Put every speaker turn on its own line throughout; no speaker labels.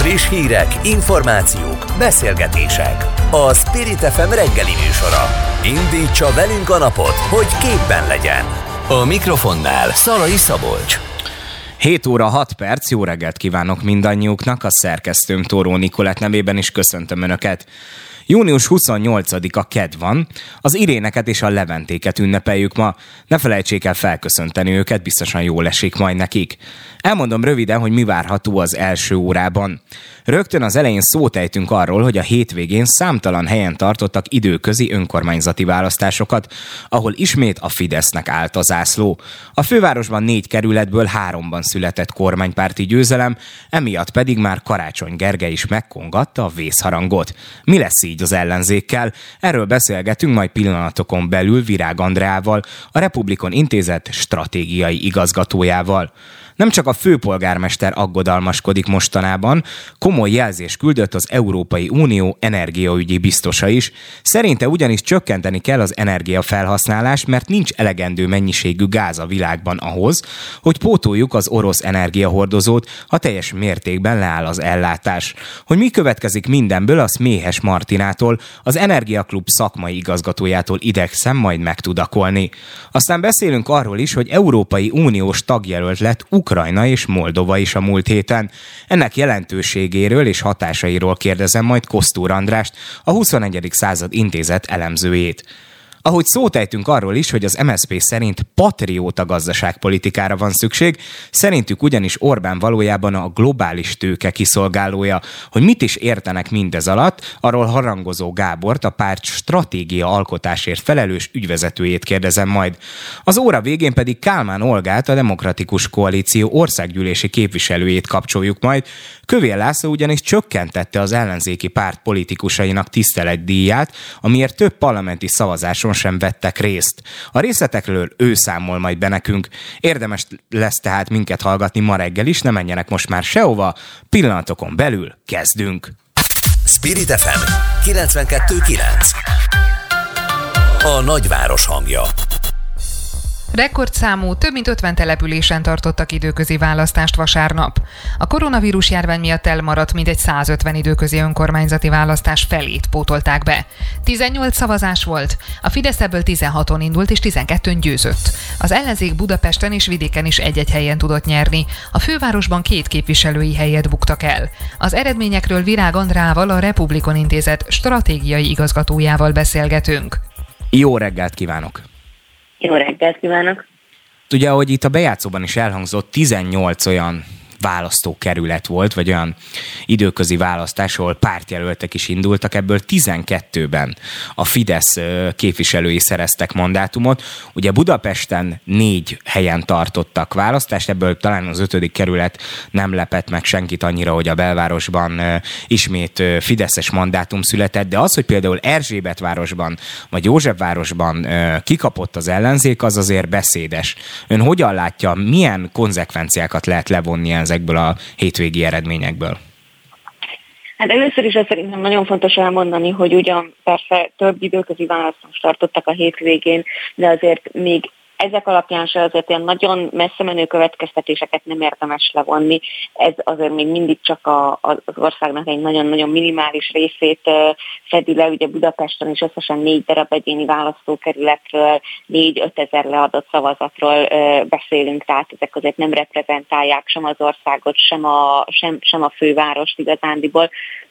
Friss hírek, információk, beszélgetések. A Spirit FM reggeli műsora. Indítsa velünk a napot, hogy képben legyen. A mikrofonnál Szalai Szabolcs.
7 óra 6 perc, jó reggelt kívánok mindannyiuknak, a szerkesztőm Tóró Nikolett nevében is köszöntöm Önöket. Június 28-a ked van, az iréneket és a leventéket ünnepeljük ma. Ne felejtsék el felköszönteni őket, biztosan jól esik majd nekik. Elmondom röviden, hogy mi várható az első órában. Rögtön az elején szót ejtünk arról, hogy a hétvégén számtalan helyen tartottak időközi önkormányzati választásokat, ahol ismét a Fidesznek állt a zászló. A fővárosban négy kerületből háromban született kormánypárti győzelem, emiatt pedig már Karácsony Gergely is megkongatta a vészharangot. Mi lesz így az ellenzékkel? Erről beszélgetünk majd pillanatokon belül Virág Andreával, a Republikon Intézet stratégiai igazgatójával. Nem csak a főpolgármester aggodalmaskodik mostanában, komoly jelzés küldött az Európai Unió energiaügyi biztosa is. Szerinte ugyanis csökkenteni kell az energiafelhasználást, mert nincs elegendő mennyiségű gáz a világban ahhoz, hogy pótoljuk az orosz energiahordozót, ha teljes mértékben leáll az ellátás. Hogy mi következik mindenből, az Méhes Martinától, az Energiaklub szakmai igazgatójától idegszem majd megtudakolni. Aztán beszélünk arról is, hogy Európai Uniós tagjelölt lett Ukrajna Ukrajna és Moldova is a múlt héten. Ennek jelentőségéről és hatásairól kérdezem majd Kosztúr Andrást, a 21. század intézet elemzőjét. Ahogy szót ejtünk arról is, hogy az MSZP szerint patrióta gazdaságpolitikára van szükség, szerintük ugyanis Orbán valójában a globális tőke kiszolgálója. Hogy mit is értenek mindez alatt, arról harangozó Gábort, a párt stratégia alkotásért felelős ügyvezetőjét kérdezem majd. Az óra végén pedig Kálmán Olgát, a Demokratikus Koalíció országgyűlési képviselőjét kapcsoljuk majd. Kövér László ugyanis csökkentette az ellenzéki párt politikusainak tiszteletdíját, amiért több parlamenti szavazáson választáson sem vettek részt. A részletekről ő számol majd be nekünk. Érdemes lesz tehát minket hallgatni ma reggel is, ne menjenek most már sehova, pillanatokon belül kezdünk.
Spirit FM 92.9 A nagyváros hangja
Rekordszámú, több mint 50 településen tartottak időközi választást vasárnap. A koronavírus járvány miatt elmaradt mintegy 150 időközi önkormányzati választás felét pótolták be. 18 szavazás volt, a Fidesz ebből 16-on indult és 12-ön győzött. Az ellenzék Budapesten és vidéken is egy-egy helyen tudott nyerni, a fővárosban két képviselői helyet buktak el. Az eredményekről Virág Andrával, a Republikon Intézet stratégiai igazgatójával beszélgetünk.
Jó reggelt kívánok!
Jó reggelt kívánok!
Ugye, ahogy itt a bejátszóban is elhangzott, 18 olyan választókerület volt, vagy olyan időközi választás, ahol pártjelöltek is indultak, ebből 12-ben a Fidesz képviselői szereztek mandátumot. Ugye Budapesten négy helyen tartottak választást, ebből talán az ötödik kerület nem lepett meg senkit annyira, hogy a belvárosban ismét Fideszes mandátum született, de az, hogy például Erzsébetvárosban vagy Józsefvárosban kikapott az ellenzék, az azért beszédes. Ön hogyan látja, milyen konzekvenciákat lehet levonni ez ezekből a hétvégi eredményekből?
Hát először is azt szerintem nagyon fontos elmondani, hogy ugyan persze több időközi választást tartottak a hétvégén, de azért még ezek alapján se azért ilyen nagyon messze menő következtetéseket nem érdemes levonni. Ez azért még mindig csak a, az országnak egy nagyon-nagyon minimális részét fedi le. Ugye Budapesten is összesen négy darab egyéni választókerületről, négy-öt ezer leadott szavazatról beszélünk, tehát ezek azért nem reprezentálják sem az országot, sem a, sem, sem a fővárost igazándiból.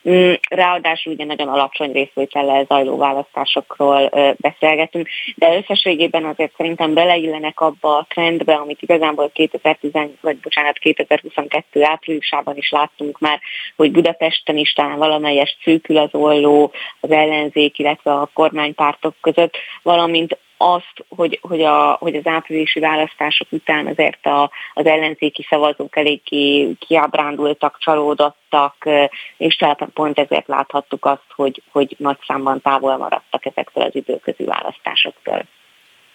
Mm, ráadásul ugye nagyon alacsony részvétellel zajló választásokról beszélgetünk, de összességében azért szerintem beleillenek abba a trendbe, amit igazából 2010, vagy bocsánat, 2022 áprilisában is láttunk már, hogy Budapesten is talán valamelyes szűkül az olló az ellenzék, illetve a kormánypártok között, valamint azt, hogy, hogy, a, hogy az áprilisi választások után azért a, az ellenzéki szavazók eléggé kiábrándultak, csalódottak, és tehát pont ezért láthattuk azt, hogy, hogy nagy számban távol maradtak ezektől az időközi választásoktól.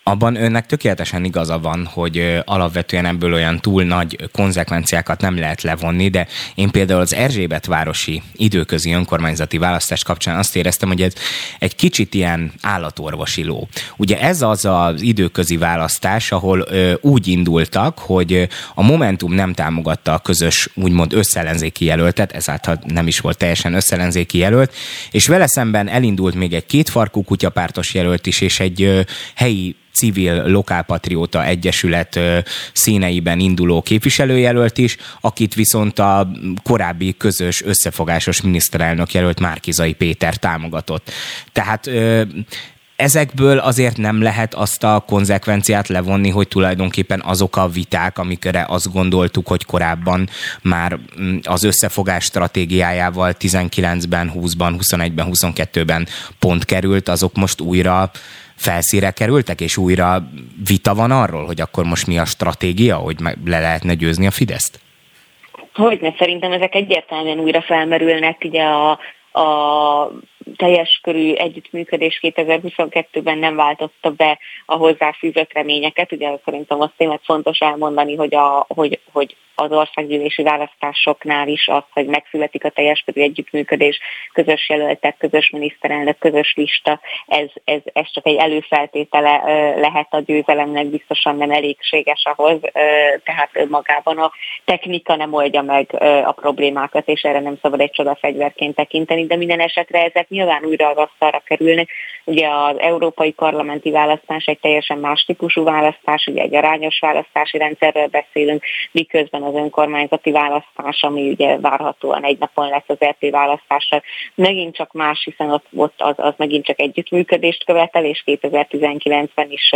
Abban önnek tökéletesen igaza van, hogy alapvetően ebből olyan túl nagy konzekvenciákat nem lehet levonni, de én például az Erzsébet városi időközi önkormányzati választás kapcsán azt éreztem, hogy ez egy kicsit ilyen állatorvosi ló. Ugye ez az az időközi választás, ahol úgy indultak, hogy a Momentum nem támogatta a közös úgymond összellenzéki jelöltet, ezáltal nem is volt teljesen összellenzéki jelölt, és vele szemben elindult még egy kétfarkú kutyapártos jelölt is, és egy helyi civil lokálpatrióta egyesület színeiben induló képviselőjelölt is, akit viszont a korábbi közös összefogásos miniszterelnök jelölt Márkizai Péter támogatott. Tehát ezekből azért nem lehet azt a konzekvenciát levonni, hogy tulajdonképpen azok a viták, amikre azt gondoltuk, hogy korábban már mm, az összefogás stratégiájával 19-ben, 20-ban, 21-ben, 22-ben pont került, azok most újra felszíre kerültek, és újra vita van arról, hogy akkor most mi a stratégia, hogy le lehetne győzni a Fideszt?
Hogyne, szerintem ezek egyértelműen újra felmerülnek, ugye a, a teljes körű együttműködés 2022-ben nem váltotta be a hozzáfűzött reményeket. Ugye szerintem azt tényleg fontos elmondani, hogy, a, hogy, hogy az országgyűlési választásoknál is az, hogy megszületik a teljes körű együttműködés, közös jelöltek, közös miniszterelnök, közös lista, ez, ez, ez csak egy előfeltétele lehet a győzelemnek, biztosan nem elégséges ahhoz, tehát magában a technika nem oldja meg a problémákat, és erre nem szabad egy csodafegyverként tekinteni, de minden esetre ezek nyilván újra az asztalra kerülnek. Ugye az európai parlamenti választás egy teljesen más típusú választás, ugye egy arányos választási rendszerről beszélünk, miközben az önkormányzati választás, ami ugye várhatóan egy napon lesz az EP választással, megint csak más, hiszen ott, ott az, az megint csak együttműködést követel, és 2019-ben is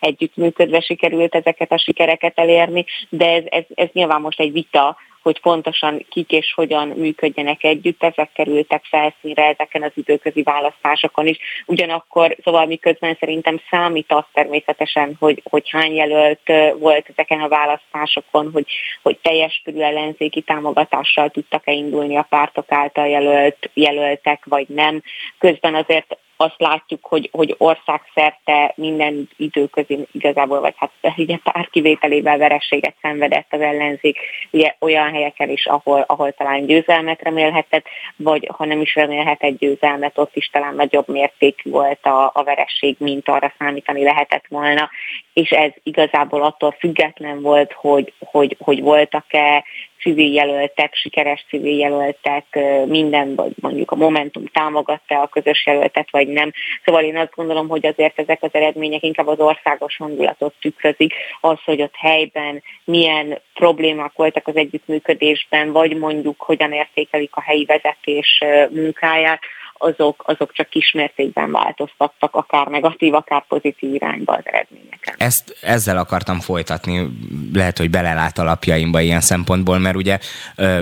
együttműködve sikerült ezeket a sikereket elérni, de ez, ez, ez nyilván most egy vita, hogy pontosan kik és hogyan működjenek együtt, ezek kerültek felszínre ezeken az időközi választásokon is. Ugyanakkor, szóval miközben szerintem számít az természetesen, hogy, hogy hány jelölt volt ezeken a választásokon, hogy, hogy teljes körű ellenzéki támogatással tudtak-e indulni a pártok által jelölt, jelöltek, vagy nem. Közben azért azt látjuk, hogy, hogy országszerte minden időközi igazából, vagy hát ugye pár kivételével verességet szenvedett az ellenzék, ugye olyan helyeken is, ahol, ahol talán győzelmet remélhetett, vagy ha nem is remélhetett győzelmet, ott is talán nagyobb mérték volt a, a veresség, mint arra számítani lehetett volna, és ez igazából attól független volt, hogy, hogy, hogy voltak-e civil jelöltek, sikeres civil jelöltek, minden, vagy mondjuk a Momentum támogatta a közös jelöltet, vagy nem. Szóval én azt gondolom, hogy azért ezek az eredmények inkább az országos hangulatot tükrözik, az, hogy ott helyben milyen problémák voltak az együttműködésben, vagy mondjuk hogyan értékelik a helyi vezetés munkáját, azok, azok csak kismértékben változtattak, akár negatív, akár pozitív irányba az eredményeken.
Ezt, ezzel akartam folytatni, lehet, hogy belelát alapjaimba ilyen szempontból, mert ugye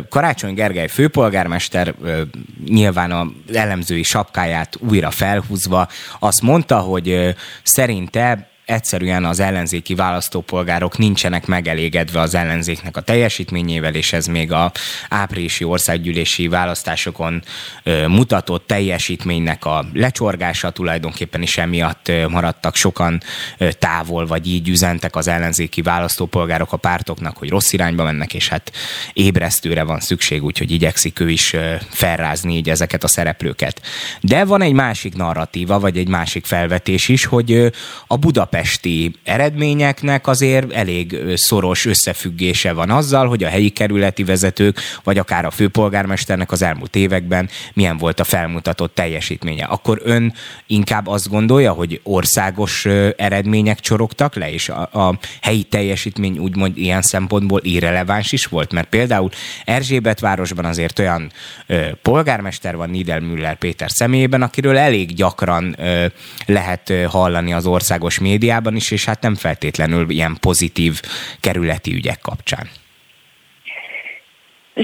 Karácsony Gergely főpolgármester nyilván az elemzői sapkáját újra felhúzva azt mondta, hogy szerinte egyszerűen az ellenzéki választópolgárok nincsenek megelégedve az ellenzéknek a teljesítményével, és ez még a áprilisi országgyűlési választásokon mutatott teljesítménynek a lecsorgása tulajdonképpen is emiatt maradtak sokan távol, vagy így üzentek az ellenzéki választópolgárok a pártoknak, hogy rossz irányba mennek, és hát ébresztőre van szükség, úgyhogy igyekszik ő is felrázni így ezeket a szereplőket. De van egy másik narratíva, vagy egy másik felvetés is, hogy a Budapest budapesti eredményeknek azért elég szoros összefüggése van azzal, hogy a helyi kerületi vezetők, vagy akár a főpolgármesternek az elmúlt években milyen volt a felmutatott teljesítménye. Akkor ön inkább azt gondolja, hogy országos eredmények csorogtak le, és a, a helyi teljesítmény úgymond ilyen szempontból irreleváns is volt, mert például Erzsébet városban azért olyan ö, polgármester van Niedermüller Péter személyében, akiről elég gyakran ö, lehet hallani az országos média, médiában is, és hát nem feltétlenül ilyen pozitív kerületi ügyek kapcsán.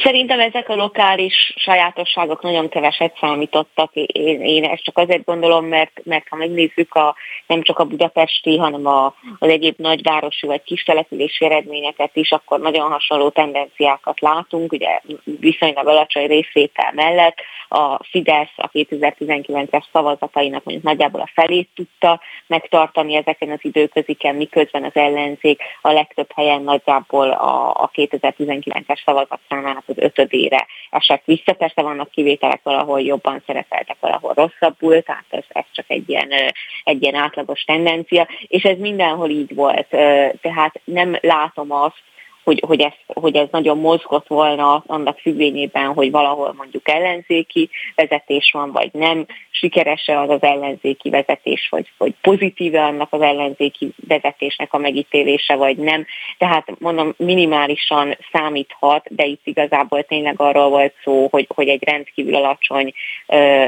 Szerintem ezek a lokális sajátosságok nagyon keveset számítottak. Én, én ezt csak azért gondolom, mert, mert ha megnézzük a, nem csak a budapesti, hanem a, az egyéb nagyvárosi vagy kis települési eredményeket is, akkor nagyon hasonló tendenciákat látunk. Ugye viszonylag alacsony részvétel mellett a Fidesz a 2019-es szavazatainak mondjuk nagyjából a felét tudta megtartani ezeken az időköziken, miközben az ellenzék a legtöbb helyen nagyjából a, a 2019-es szavazat számának az ötödére esett vissza. Persze vannak kivételek, valahol jobban szerepeltek, valahol rosszabbul, tehát ez, ez csak egy ilyen, egy ilyen átlagos tendencia, és ez mindenhol így volt. Tehát nem látom azt, hogy, hogy, ez, hogy ez nagyon mozgott volna annak függvényében, hogy valahol mondjuk ellenzéki vezetés van, vagy nem, sikeres-e az az ellenzéki vezetés, vagy, vagy pozitíve annak az ellenzéki vezetésnek a megítélése, vagy nem. Tehát mondom, minimálisan számíthat, de itt igazából tényleg arról volt szó, hogy, hogy egy rendkívül alacsony ö,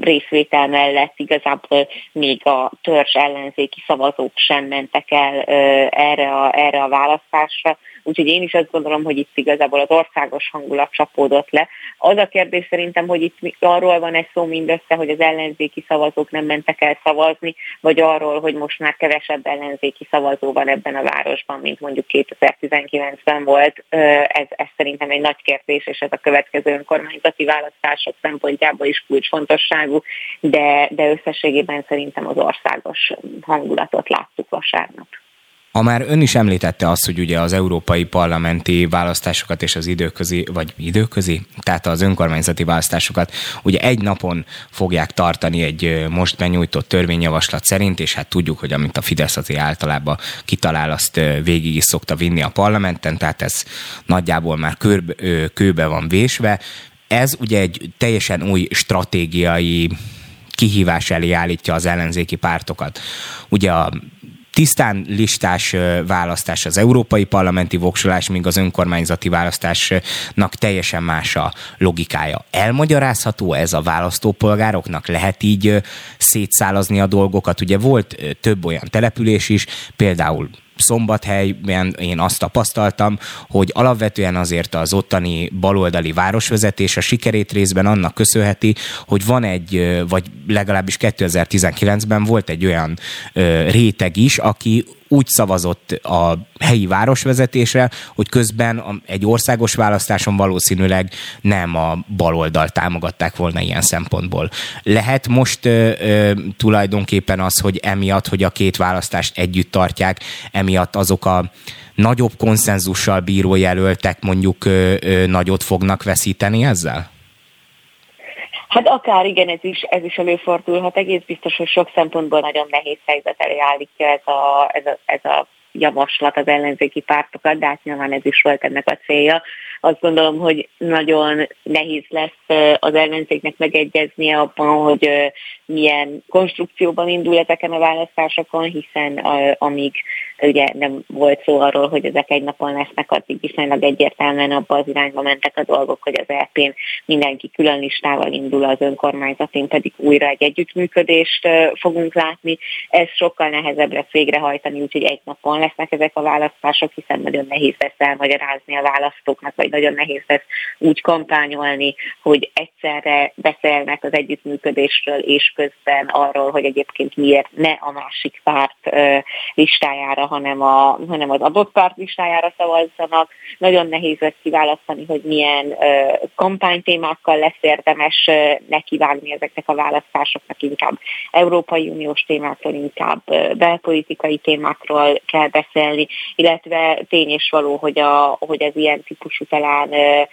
részvétel mellett igazából még a törzs ellenzéki szavazók sem mentek el ö, erre, a, erre a választásra, Úgyhogy én is azt gondolom, hogy itt igazából az országos hangulat csapódott le. Az a kérdés szerintem, hogy itt arról van egy szó mindössze, hogy az ellenzéki szavazók nem mentek el szavazni, vagy arról, hogy most már kevesebb ellenzéki szavazó van ebben a városban, mint mondjuk 2019-ben volt. Ez, ez szerintem egy nagy kérdés, és ez a következő önkormányzati választások szempontjából is kulcsfontosságú, de, de összességében szerintem az országos hangulatot láttuk vasárnap.
Ha már ön is említette azt, hogy ugye az európai parlamenti választásokat és az időközi, vagy időközi, tehát az önkormányzati választásokat ugye egy napon fogják tartani egy most benyújtott törvényjavaslat szerint, és hát tudjuk, hogy amit a Fidesz azért általában kitalál, azt végig is szokta vinni a parlamenten, tehát ez nagyjából már körbe, kőbe van vésve. Ez ugye egy teljesen új stratégiai kihívás elé állítja az ellenzéki pártokat. Ugye a tisztán listás választás az európai parlamenti voksolás, míg az önkormányzati választásnak teljesen más a logikája. Elmagyarázható ez a választópolgároknak? Lehet így szétszálazni a dolgokat? Ugye volt több olyan település is, például Szombathelyben én azt tapasztaltam, hogy alapvetően azért az ottani baloldali városvezetés a sikerét részben annak köszönheti, hogy van egy, vagy legalábbis 2019-ben volt egy olyan réteg is, aki úgy szavazott a helyi városvezetésre, hogy közben egy országos választáson valószínűleg nem a baloldal támogatták volna ilyen szempontból. Lehet most ö, ö, tulajdonképpen az, hogy emiatt, hogy a két választást együtt tartják, emiatt azok a nagyobb konszenzussal bíró jelöltek mondjuk ö, ö, nagyot fognak veszíteni ezzel?
Hát akár igen, ez is, ez is előfordulhat. Egész biztos, hogy sok szempontból nagyon nehéz helyzet elé állítja ez a, ez a, ez a javaslat az ellenzéki pártokat, de hát nyilván ez is volt ennek a célja. Azt gondolom, hogy nagyon nehéz lesz az ellenzéknek megegyeznie abban, hogy milyen konstrukcióban indul ezeken a választásokon, hiszen amíg ugye nem volt szó arról, hogy ezek egy napon lesznek, addig viszonylag egyértelműen abba az irányba mentek a dolgok, hogy az EP-n mindenki külön listával indul, az önkormányzatin pedig újra egy együttműködést fogunk látni. Ez sokkal nehezebb lesz végrehajtani, úgyhogy egy napon lesznek ezek a választások, hiszen nagyon nehéz lesz elmagyarázni a választóknak, vagy nagyon nehéz lesz úgy kampányolni, hogy egyszerre beszélnek az együttműködésről, és közben arról, hogy egyébként miért ne a másik párt listájára hanem, a, hanem az adott párt listájára szavazzanak. Nagyon nehéz lesz kiválasztani, hogy milyen kampánytémákkal lesz érdemes nekivágni ezeknek a választásoknak, inkább Európai Uniós témákról, inkább belpolitikai témákról kell beszélni, illetve tény és való, hogy, a, hogy ez ilyen típusú talán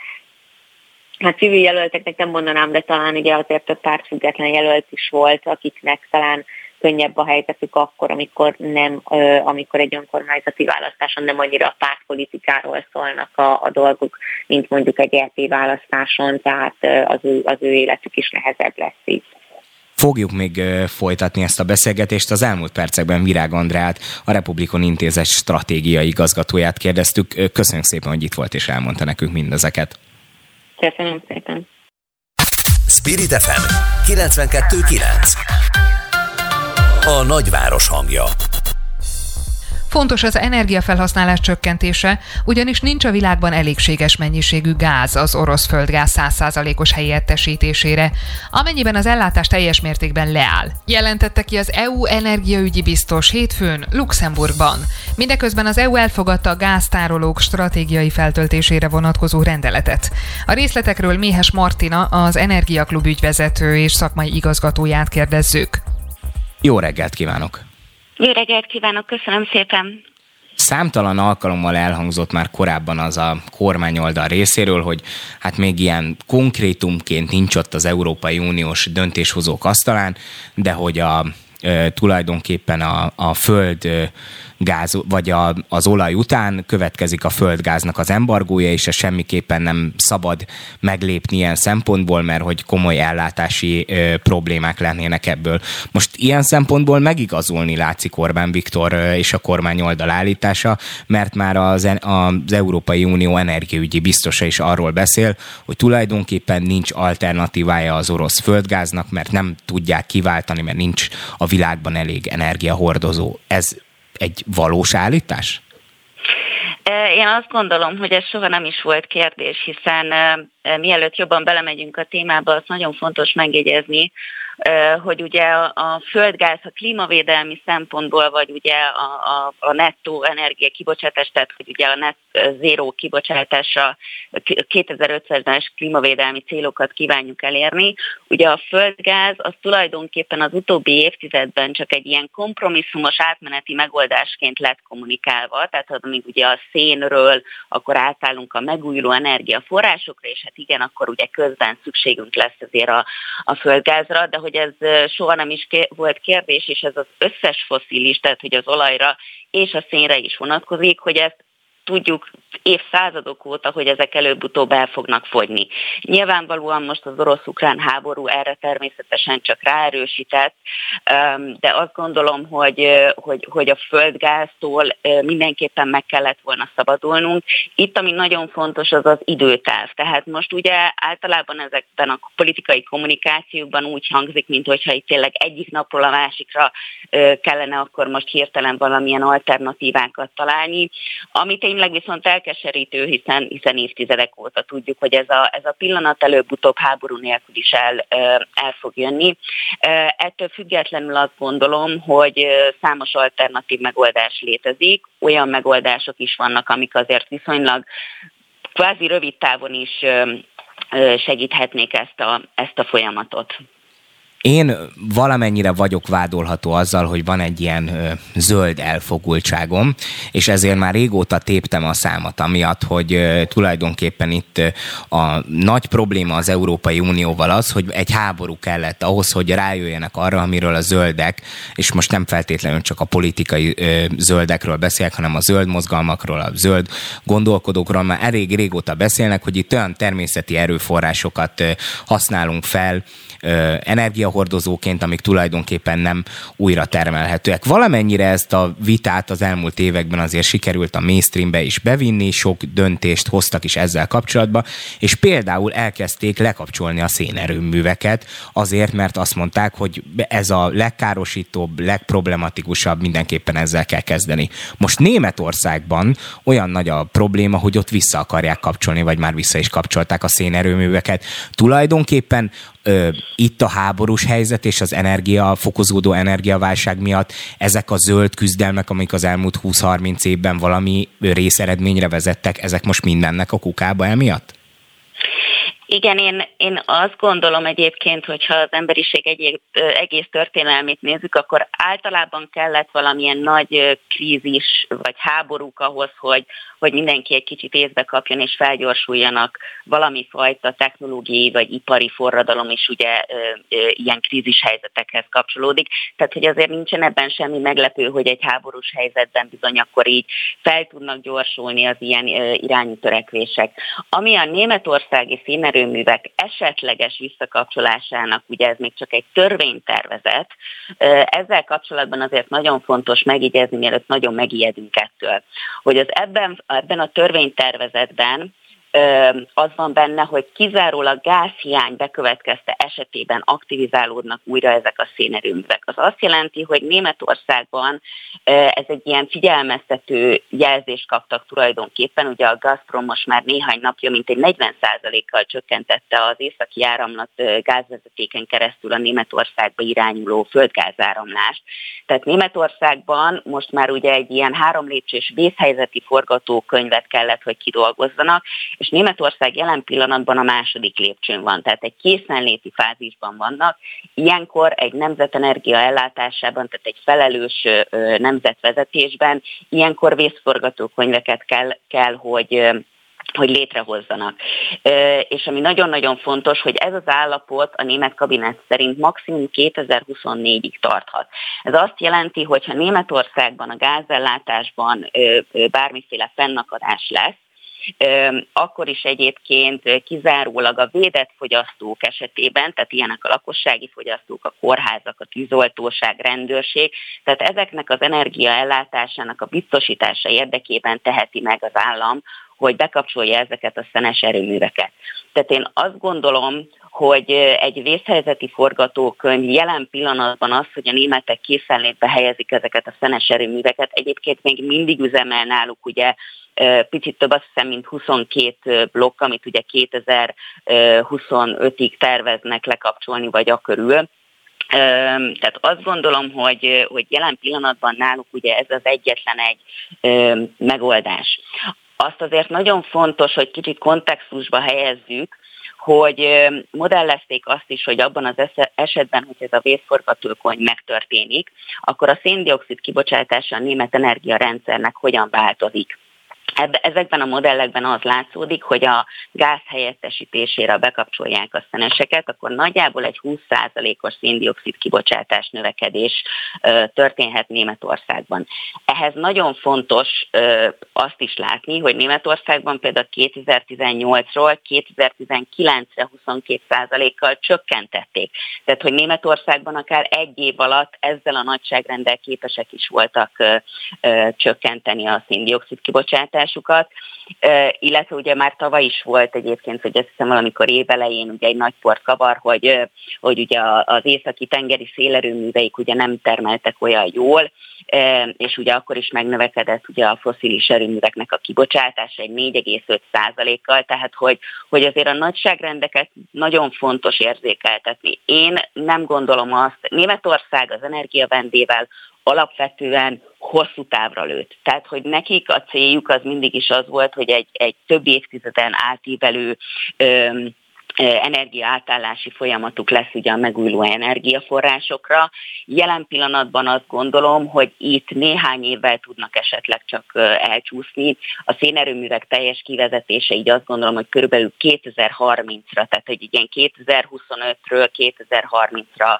Hát civil jelölteknek nem mondanám, de talán ugye azért több pártfüggetlen jelölt is volt, akiknek talán könnyebb a helyzetük akkor, amikor, nem, amikor egy önkormányzati választáson nem annyira a pártpolitikáról szólnak a, a dolgok, mint mondjuk egy LP választáson, tehát az ő, az ő életük is nehezebb lesz így.
Fogjuk még folytatni ezt a beszélgetést. Az elmúlt percekben Virág Andrát, a Republikon Intézet stratégiai igazgatóját kérdeztük. Köszönjük szépen, hogy itt volt és elmondta nekünk mindezeket.
Köszönöm szépen.
Spirit FM 92.9 A nagyváros hangja
Fontos az energiafelhasználás csökkentése, ugyanis nincs a világban elégséges mennyiségű gáz az orosz földgáz 100%-os helyettesítésére, amennyiben az ellátás teljes mértékben leáll. Jelentette ki az EU energiaügyi biztos hétfőn Luxemburgban. Mindeközben az EU elfogadta a gáztárolók stratégiai feltöltésére vonatkozó rendeletet. A részletekről Méhes Martina, az Energiaklub ügyvezető és szakmai igazgatóját kérdezzük.
Jó reggelt kívánok!
Jó reggelt kívánok, köszönöm szépen!
Számtalan alkalommal elhangzott már korábban az a kormányoldal részéről, hogy hát még ilyen konkrétumként nincs ott az Európai Uniós döntéshozók asztalán, de hogy a e, tulajdonképpen a, a föld gáz, vagy a, az olaj után következik a földgáznak az embargója, és ez semmiképpen nem szabad meglépni ilyen szempontból, mert hogy komoly ellátási ö, problémák lennének ebből. Most ilyen szempontból megigazolni látszik Orbán Viktor ö, és a kormány oldal állítása, mert már az, az Európai Unió energiaügyi biztosa is arról beszél, hogy tulajdonképpen nincs alternatívája az orosz földgáznak, mert nem tudják kiváltani, mert nincs a világban elég energiahordozó. Ez egy valós állítás?
Én azt gondolom, hogy ez soha nem is volt kérdés, hiszen mielőtt jobban belemegyünk a témába, azt nagyon fontos megjegyezni, hogy ugye a földgáz a klímavédelmi szempontból, vagy ugye a, a, a nettó energia kibocsátás, tehát hogy ugye a net zéró kibocsátása 2050-es klímavédelmi célokat kívánjuk elérni. Ugye a földgáz az tulajdonképpen az utóbbi évtizedben csak egy ilyen kompromisszumos átmeneti megoldásként lett kommunikálva, tehát amíg ugye a szénről, akkor átállunk a megújuló energiaforrásokra, és hát igen, akkor ugye közben szükségünk lesz azért a, a földgázra, de hogy ez soha nem is volt kérdés, és ez az összes foszilis, tehát hogy az olajra és a szénre is vonatkozik, hogy ezt tudjuk évszázadok óta, hogy ezek előbb-utóbb el fognak fogyni. Nyilvánvalóan most az orosz-ukrán háború erre természetesen csak ráerősített, de azt gondolom, hogy, hogy, hogy a földgáztól mindenképpen meg kellett volna szabadulnunk. Itt, ami nagyon fontos, az az időtáv. Tehát most ugye általában ezekben a politikai kommunikációkban úgy hangzik, mint hogyha itt tényleg egyik napról a másikra kellene akkor most hirtelen valamilyen alternatívákat találni. Amit én tényleg viszont elkeserítő, hiszen, hiszen évtizedek óta tudjuk, hogy ez a, ez a pillanat előbb-utóbb háború nélkül is el, el fog jönni. Ettől függetlenül azt gondolom, hogy számos alternatív megoldás létezik, olyan megoldások is vannak, amik azért viszonylag kvázi rövid távon is segíthetnék ezt a, ezt a folyamatot.
Én valamennyire vagyok vádolható azzal, hogy van egy ilyen ö, zöld elfogultságom, és ezért már régóta téptem a számat, amiatt, hogy ö, tulajdonképpen itt ö, a nagy probléma az Európai Unióval az, hogy egy háború kellett ahhoz, hogy rájöjjenek arra, amiről a zöldek, és most nem feltétlenül csak a politikai ö, zöldekről beszélek, hanem a zöld mozgalmakról, a zöld gondolkodókról már elég régóta beszélnek, hogy itt olyan természeti erőforrásokat ö, használunk fel, energiahordozóként, amik tulajdonképpen nem újra termelhetőek. Valamennyire ezt a vitát az elmúlt években azért sikerült a mainstreambe is bevinni, sok döntést hoztak is ezzel kapcsolatban, és például elkezdték lekapcsolni a szénerőműveket azért, mert azt mondták, hogy ez a legkárosítóbb, legproblematikusabb, mindenképpen ezzel kell kezdeni. Most Németországban olyan nagy a probléma, hogy ott vissza akarják kapcsolni, vagy már vissza is kapcsolták a szénerőműveket. Tulajdonképpen itt a háborús helyzet és az energia, fokozódó energiaválság miatt ezek a zöld küzdelmek, amik az elmúlt 20-30 évben valami részeredményre vezettek, ezek most mindennek a kukába emiatt?
Igen, én, én azt gondolom egyébként, hogyha az emberiség egy, egész történelmét nézzük, akkor általában kellett valamilyen nagy krízis vagy háborúk ahhoz, hogy, hogy mindenki egy kicsit észbe kapjon és felgyorsuljanak valami fajta technológiai vagy ipari forradalom is ugye ilyen krízis helyzetekhez kapcsolódik. Tehát, hogy azért nincsen ebben semmi meglepő, hogy egy háborús helyzetben bizony akkor így fel tudnak gyorsulni az ilyen irányú törekvések. Ami a németországi színerőművek esetleges visszakapcsolásának, ugye ez még csak egy törvénytervezet, ezzel kapcsolatban azért nagyon fontos megígézni, mielőtt nagyon megijedünk ettől, hogy az ebben ebben a törvénytervezetben az van benne, hogy kizárólag gázhiány bekövetkezte esetében aktivizálódnak újra ezek a szénerőművek. Az azt jelenti, hogy Németországban ez egy ilyen figyelmeztető jelzést kaptak tulajdonképpen. Ugye a Gazprom most már néhány napja mint egy 40%-kal csökkentette az északi áramlat gázvezetéken keresztül a Németországba irányuló földgázáramlást. Tehát Németországban most már ugye egy ilyen három lépcsős vészhelyzeti forgatókönyvet kellett, hogy kidolgozzanak, és Németország jelen pillanatban a második lépcsőn van, tehát egy készenléti fázisban vannak. Ilyenkor egy nemzetenergia ellátásában, tehát egy felelős nemzetvezetésben, ilyenkor vészforgatókönyveket kell, kell hogy hogy létrehozzanak. És ami nagyon-nagyon fontos, hogy ez az állapot a német kabinet szerint maximum 2024-ig tarthat. Ez azt jelenti, hogy ha Németországban a gázellátásban bármiféle fennakadás lesz, akkor is egyébként kizárólag a védett fogyasztók esetében, tehát ilyenek a lakossági fogyasztók, a kórházak, a tűzoltóság, rendőrség, tehát ezeknek az energiaellátásának a biztosítása érdekében teheti meg az állam, hogy bekapcsolja ezeket a szenes erőműveket. Tehát én azt gondolom, hogy egy vészhelyzeti forgatókönyv jelen pillanatban az, hogy a németek készenlétbe helyezik ezeket a szenes erőműveket, egyébként még mindig üzemel náluk ugye picit több azt hiszem, mint 22 blokk, amit ugye 2025-ig terveznek lekapcsolni, vagy a körül. Tehát azt gondolom, hogy, hogy jelen pillanatban náluk ugye ez az egyetlen egy megoldás. Azt azért nagyon fontos, hogy kicsit kontextusba helyezzük, hogy modellezték azt is, hogy abban az esetben, hogy ez a vészforgatókönyv megtörténik, akkor a széndiokszid kibocsátása a német energiarendszernek hogyan változik. Ebbe, ezekben a modellekben az látszódik, hogy a gáz helyettesítésére bekapcsolják a szeneseket, akkor nagyjából egy 20%-os széndiokszid kibocsátás növekedés történhet Németországban. Ehhez nagyon fontos azt is látni, hogy Németországban például 2018-ról 2019-re 22%-kal csökkentették. Tehát, hogy Németországban akár egy év alatt ezzel a nagyságrendel képesek is voltak csökkenteni a széndiokszid kibocsátást, kiadásukat, illetve ugye már tavaly is volt egyébként, hogy azt hiszem valamikor évelején ugye egy nagy port kavar, hogy, hogy ugye az északi tengeri szélerőműveik ugye nem termeltek olyan jól, és ugye akkor is megnövekedett ugye a foszilis erőműveknek a kibocsátása egy 4,5%-kal, tehát hogy, hogy azért a nagyságrendeket nagyon fontos érzékeltetni. Én nem gondolom azt, Németország az energiavendével alapvetően hosszú távra lőtt. Tehát, hogy nekik a céljuk az mindig is az volt, hogy egy, egy több évtizeden átívelő öm, energiaátállási folyamatuk lesz ugye a megújuló energiaforrásokra. Jelen pillanatban azt gondolom, hogy itt néhány évvel tudnak esetleg csak elcsúszni. A szénerőművek teljes kivezetése így azt gondolom, hogy körülbelül 2030-ra, tehát hogy igen 2025-ről 2030-ra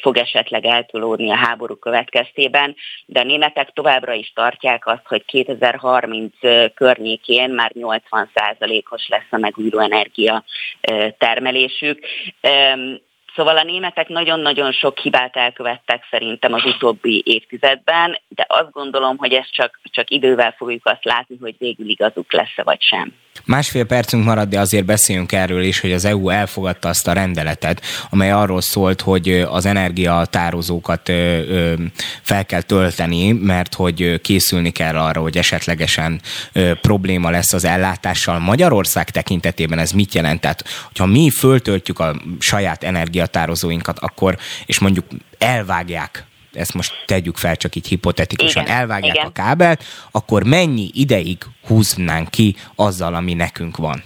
fog esetleg eltolódni a háború következtében, de a németek továbbra is tartják azt, hogy 2030 környékén már 80%-os lesz a megújuló energia termelésük. Szóval a németek nagyon-nagyon sok hibát elkövettek szerintem az utóbbi évtizedben, de azt gondolom, hogy ezt csak, csak idővel fogjuk azt látni, hogy végül igazuk lesz-e vagy sem.
Másfél percünk marad, de azért beszéljünk erről is, hogy az EU elfogadta azt a rendeletet, amely arról szólt, hogy az energiatározókat fel kell tölteni, mert hogy készülni kell arra, hogy esetlegesen probléma lesz az ellátással. Magyarország tekintetében ez mit jelent? Tehát, hogyha mi föltöltjük a saját energiatározóinkat, akkor, és mondjuk elvágják ezt most tegyük fel csak így hipotetikusan, igen, elvágják igen. a kábelt, akkor mennyi ideig húznánk ki azzal, ami nekünk van?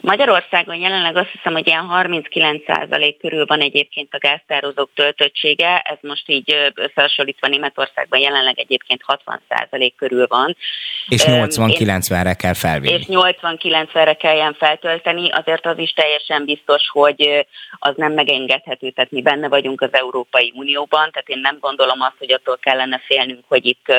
Magyarországon jelenleg azt hiszem, hogy ilyen 39% körül van egyébként a gáztározók töltöttsége, ez most így összehasonlítva Németországban jelenleg egyébként 60% körül van.
És 80-90-re kell felvinni.
És 80-90-re kelljen feltölteni, azért az is teljesen biztos, hogy az nem megengedhető, tehát mi benne vagyunk az Európai Unióban, tehát én nem gondolom azt, hogy attól kellene félnünk, hogy itt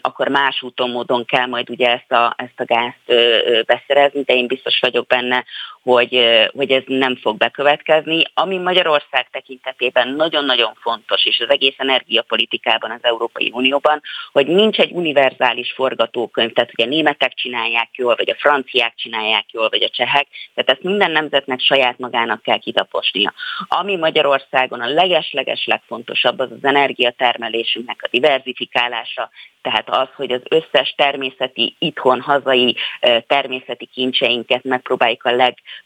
akkor más úton, módon kell majd ugye ezt a, ezt a gázt beszerezni, de én biztos vagyok benne, hogy, hogy ez nem fog bekövetkezni. Ami Magyarország tekintetében nagyon-nagyon fontos, és az egész energiapolitikában az Európai Unióban, hogy nincs egy univerzális forgatókönyv, tehát hogy a németek csinálják jól, vagy a franciák csinálják jól, vagy a csehek, tehát ezt minden nemzetnek saját magának kell kitaposnia. Ami Magyarországon a leges-leges legfontosabb, az az energiatermelésünknek a diversifikálása, tehát az, hogy az összes természeti, itthon, hazai természeti kincseinket megpróbáljuk a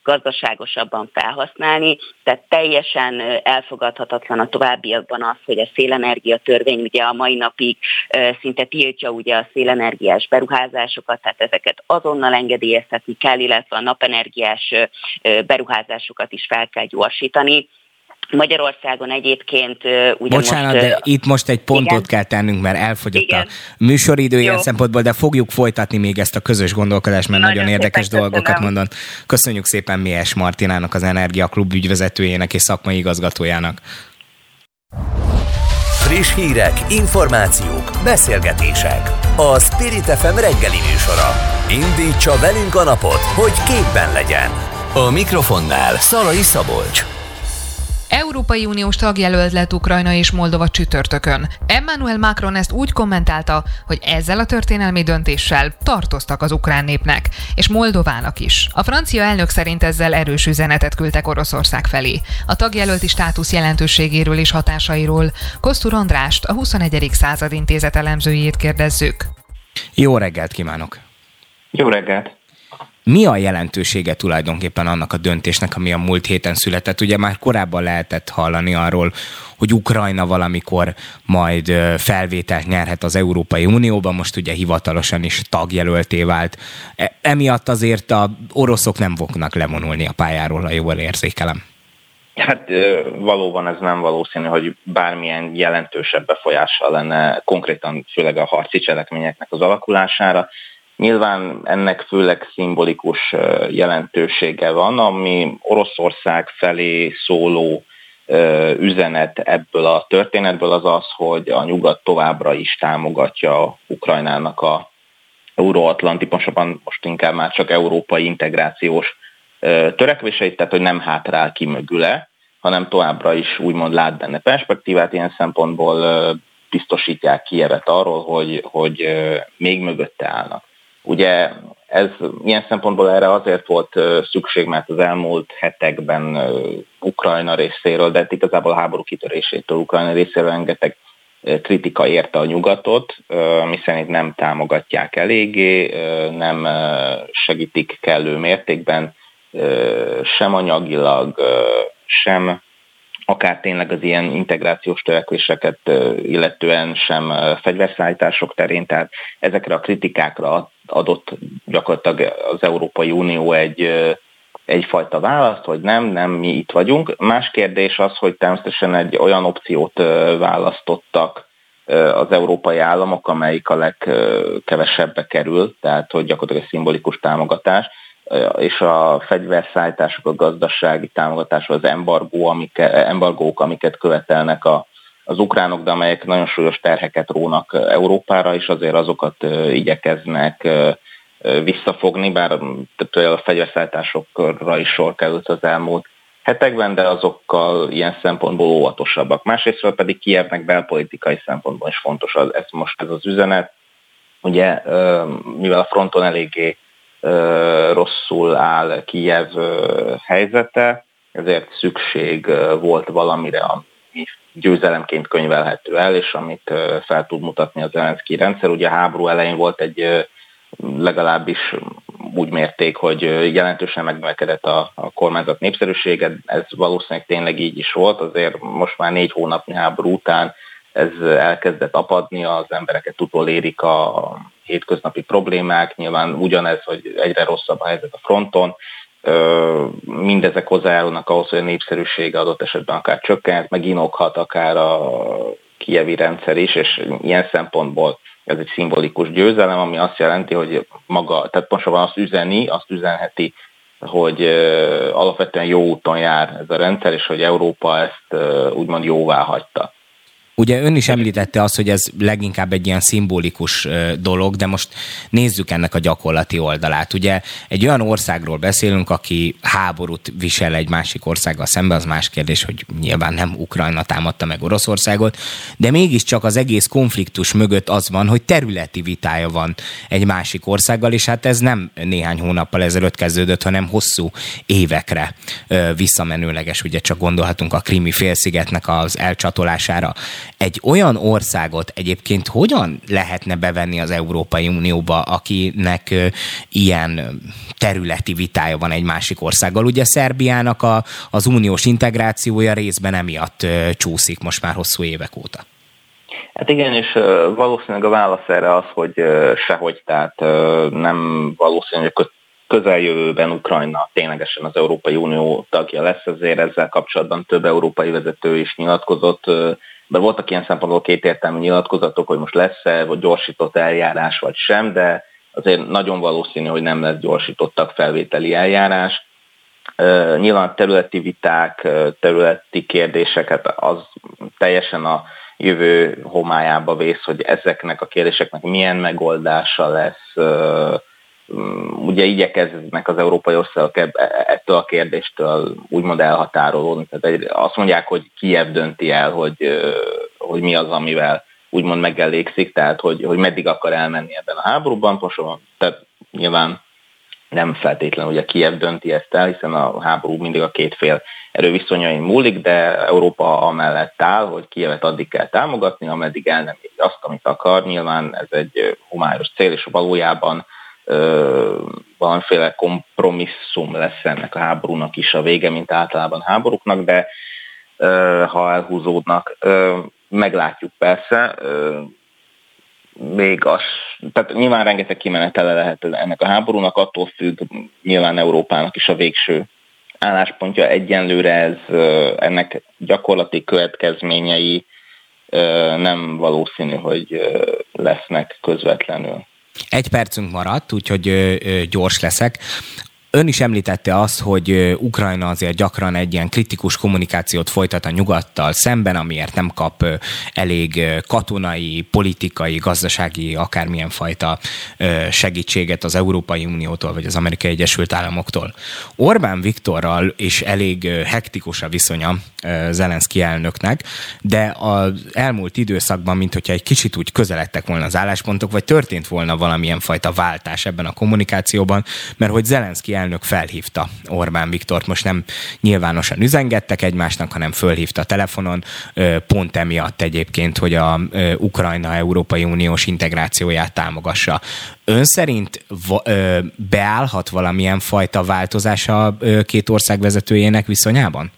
leggazdaságosabban felhasználni, tehát teljesen elfogadhatatlan a továbbiakban az, hogy a szélenergia törvény ugye a mai napig szinte tiltja ugye a szélenergiás beruházásokat, tehát ezeket azonnal engedélyeztetni kell, illetve a napenergiás beruházásokat is fel kell gyorsítani Magyarországon egyébként ugye
Bocsánat,
most,
de itt most egy pontot igen. kell tennünk, mert elfogyott igen. a műsoridő ilyen szempontból, de fogjuk folytatni még ezt a közös gondolkodást, mert nagyon, nagyon érdekes dolgokat köszönöm. mondon. Köszönjük szépen Mies Martinának, az Energia Klub ügyvezetőjének és szakmai igazgatójának.
Friss hírek, információk, beszélgetések. A Spirit FM reggeli műsora. Indítsa velünk a napot, hogy képben legyen. A mikrofonnál Szalai Szabolcs.
Európai Uniós tagjelölt lett Ukrajna és Moldova csütörtökön. Emmanuel Macron ezt úgy kommentálta, hogy ezzel a történelmi döntéssel tartoztak az ukrán népnek, és Moldovának is. A francia elnök szerint ezzel erős üzenetet küldtek Oroszország felé. A tagjelölti státusz jelentőségéről és hatásairól Kosztur Andrást, a 21. század intézet elemzőjét kérdezzük.
Jó reggelt kívánok!
Jó reggelt!
Mi a jelentősége tulajdonképpen annak a döntésnek, ami a múlt héten született? Ugye már korábban lehetett hallani arról, hogy Ukrajna valamikor majd felvételt nyerhet az Európai Unióban, most ugye hivatalosan is tagjelölté vált. E, emiatt azért a oroszok nem fognak levonulni a pályáról, ha jól érzékelem.
Hát valóban ez nem valószínű, hogy bármilyen jelentősebb befolyással lenne konkrétan főleg a harci cselekményeknek az alakulására. Nyilván ennek főleg szimbolikus jelentősége van, ami Oroszország felé szóló üzenet ebből a történetből az az, hogy a nyugat továbbra is támogatja Ukrajnának a euróatlanti, pontosabban most inkább már csak európai integrációs törekvéseit, tehát hogy nem hátrál ki mögüle, hanem továbbra is úgymond lát benne perspektívát, ilyen szempontból biztosítják Kievet arról, hogy, hogy még mögötte állnak. Ugye ez ilyen szempontból erre azért volt szükség, mert az elmúlt hetekben Ukrajna részéről, de igazából a háború kitörésétől Ukrajna részéről rengeteg kritika érte a nyugatot, miszerint nem támogatják eléggé, nem segítik kellő mértékben, sem anyagilag, sem akár tényleg az ilyen integrációs törekvéseket illetően sem fegyverszállítások terén, tehát ezekre a kritikákra adott gyakorlatilag az Európai Unió egy egyfajta választ, hogy nem, nem, mi itt vagyunk. Más kérdés az, hogy természetesen egy olyan opciót választottak az európai államok, amelyik a legkevesebbe kerül, tehát hogy gyakorlatilag egy szimbolikus támogatás, és a fegyverszállítások, a gazdasági támogatás, az embargó, amike, embargók, amiket követelnek a, az ukránok, de amelyek nagyon súlyos terheket rónak Európára, és azért azokat igyekeznek visszafogni, bár a fegyverszállításokra is sor került az elmúlt hetekben, de azokkal ilyen szempontból óvatosabbak. Másrészt pedig Kievnek belpolitikai szempontból is fontos az, ez most ez az üzenet. Ugye, mivel a fronton eléggé rosszul áll Kijev helyzete, ezért szükség volt valamire, ami győzelemként könyvelhető el, és amit fel tud mutatni az Zelenszky rendszer. Ugye a háború elején volt egy legalábbis úgy mérték, hogy jelentősen megnövekedett a, a kormányzat népszerűsége, ez valószínűleg tényleg így is volt, azért most már négy hónapnyi háború után ez elkezdett apadni, az embereket utolérik a hétköznapi problémák, nyilván ugyanez, hogy egyre rosszabb a helyzet a fronton, mindezek hozzájárulnak ahhoz, hogy a népszerűsége adott esetben akár csökkent, meg inokhat akár a kievi rendszer is, és ilyen szempontból ez egy szimbolikus győzelem, ami azt jelenti, hogy maga, tehát van azt üzeni, azt üzenheti, hogy alapvetően jó úton jár ez a rendszer, és hogy Európa ezt úgymond jóvá hagyta.
Ugye ön is említette azt, hogy ez leginkább egy ilyen szimbolikus dolog, de most nézzük ennek a gyakorlati oldalát. Ugye egy olyan országról beszélünk, aki háborút visel egy másik országgal szembe, az más kérdés, hogy nyilván nem Ukrajna támadta meg Oroszországot, de mégiscsak az egész konfliktus mögött az van, hogy területi vitája van egy másik országgal, és hát ez nem néhány hónappal ezelőtt kezdődött, hanem hosszú évekre visszamenőleges, ugye csak gondolhatunk a krimi félszigetnek az elcsatolására. Egy olyan országot egyébként hogyan lehetne bevenni az Európai Unióba, akinek ilyen területi vitája van egy másik országgal? Ugye Szerbiának a, az uniós integrációja részben emiatt csúszik most már hosszú évek óta.
Hát igen, és valószínűleg a válasz erre az, hogy sehogy, tehát nem valószínű, hogy közeljövőben Ukrajna ténylegesen az Európai Unió tagja lesz, ezért ezzel kapcsolatban több európai vezető is nyilatkozott, de voltak ilyen szempontból kétértelmű nyilatkozatok, hogy most lesz-e, vagy gyorsított eljárás, vagy sem, de azért nagyon valószínű, hogy nem lesz gyorsítottak felvételi eljárás. Nyilván területi viták, területi kérdéseket az teljesen a jövő homályába vész, hogy ezeknek a kérdéseknek milyen megoldása lesz, ugye igyekeznek az európai országok e, ettől a kérdéstől úgymond elhatárolódni. Tehát azt mondják, hogy Kiev dönti el, hogy, hogy mi az, amivel úgymond megelégszik, tehát hogy, hogy meddig akar elmenni ebben a háborúban. Poson, tehát nyilván nem feltétlenül ugye Kiev dönti ezt el, hiszen a háború mindig a két fél erőviszonyain múlik, de Európa amellett áll, hogy Kievet addig kell támogatni, ameddig el nem éri azt, amit akar. Nyilván ez egy humályos cél, és valójában valamiféle kompromisszum lesz ennek a háborúnak is a vége, mint általában háborúknak, de ha elhúzódnak, meglátjuk persze, még az, tehát nyilván rengeteg kimenetele lehet ennek a háborúnak, attól függ nyilván Európának is a végső álláspontja. Egyenlőre ez, ennek gyakorlati következményei nem valószínű, hogy lesznek közvetlenül.
Egy percünk maradt, úgyhogy gyors leszek. Ön is említette azt, hogy Ukrajna azért gyakran egy ilyen kritikus kommunikációt folytat a nyugattal szemben, amiért nem kap elég katonai, politikai, gazdasági, akármilyen fajta segítséget az Európai Uniótól vagy az Amerikai Egyesült Államoktól. Orbán Viktorral is elég hektikus a viszonya Zelenszky elnöknek, de az elmúlt időszakban, mint hogyha egy kicsit úgy közeledtek volna az álláspontok, vagy történt volna valamilyen fajta váltás ebben a kommunikációban, mert hogy Zelenszky elnök felhívta Orbán Viktort, most nem nyilvánosan üzengettek egymásnak, hanem fölhívta a telefonon, pont emiatt egyébként, hogy a Ukrajna Európai Uniós integrációját támogassa. Ön szerint beállhat valamilyen fajta változás a két ország vezetőjének viszonyában?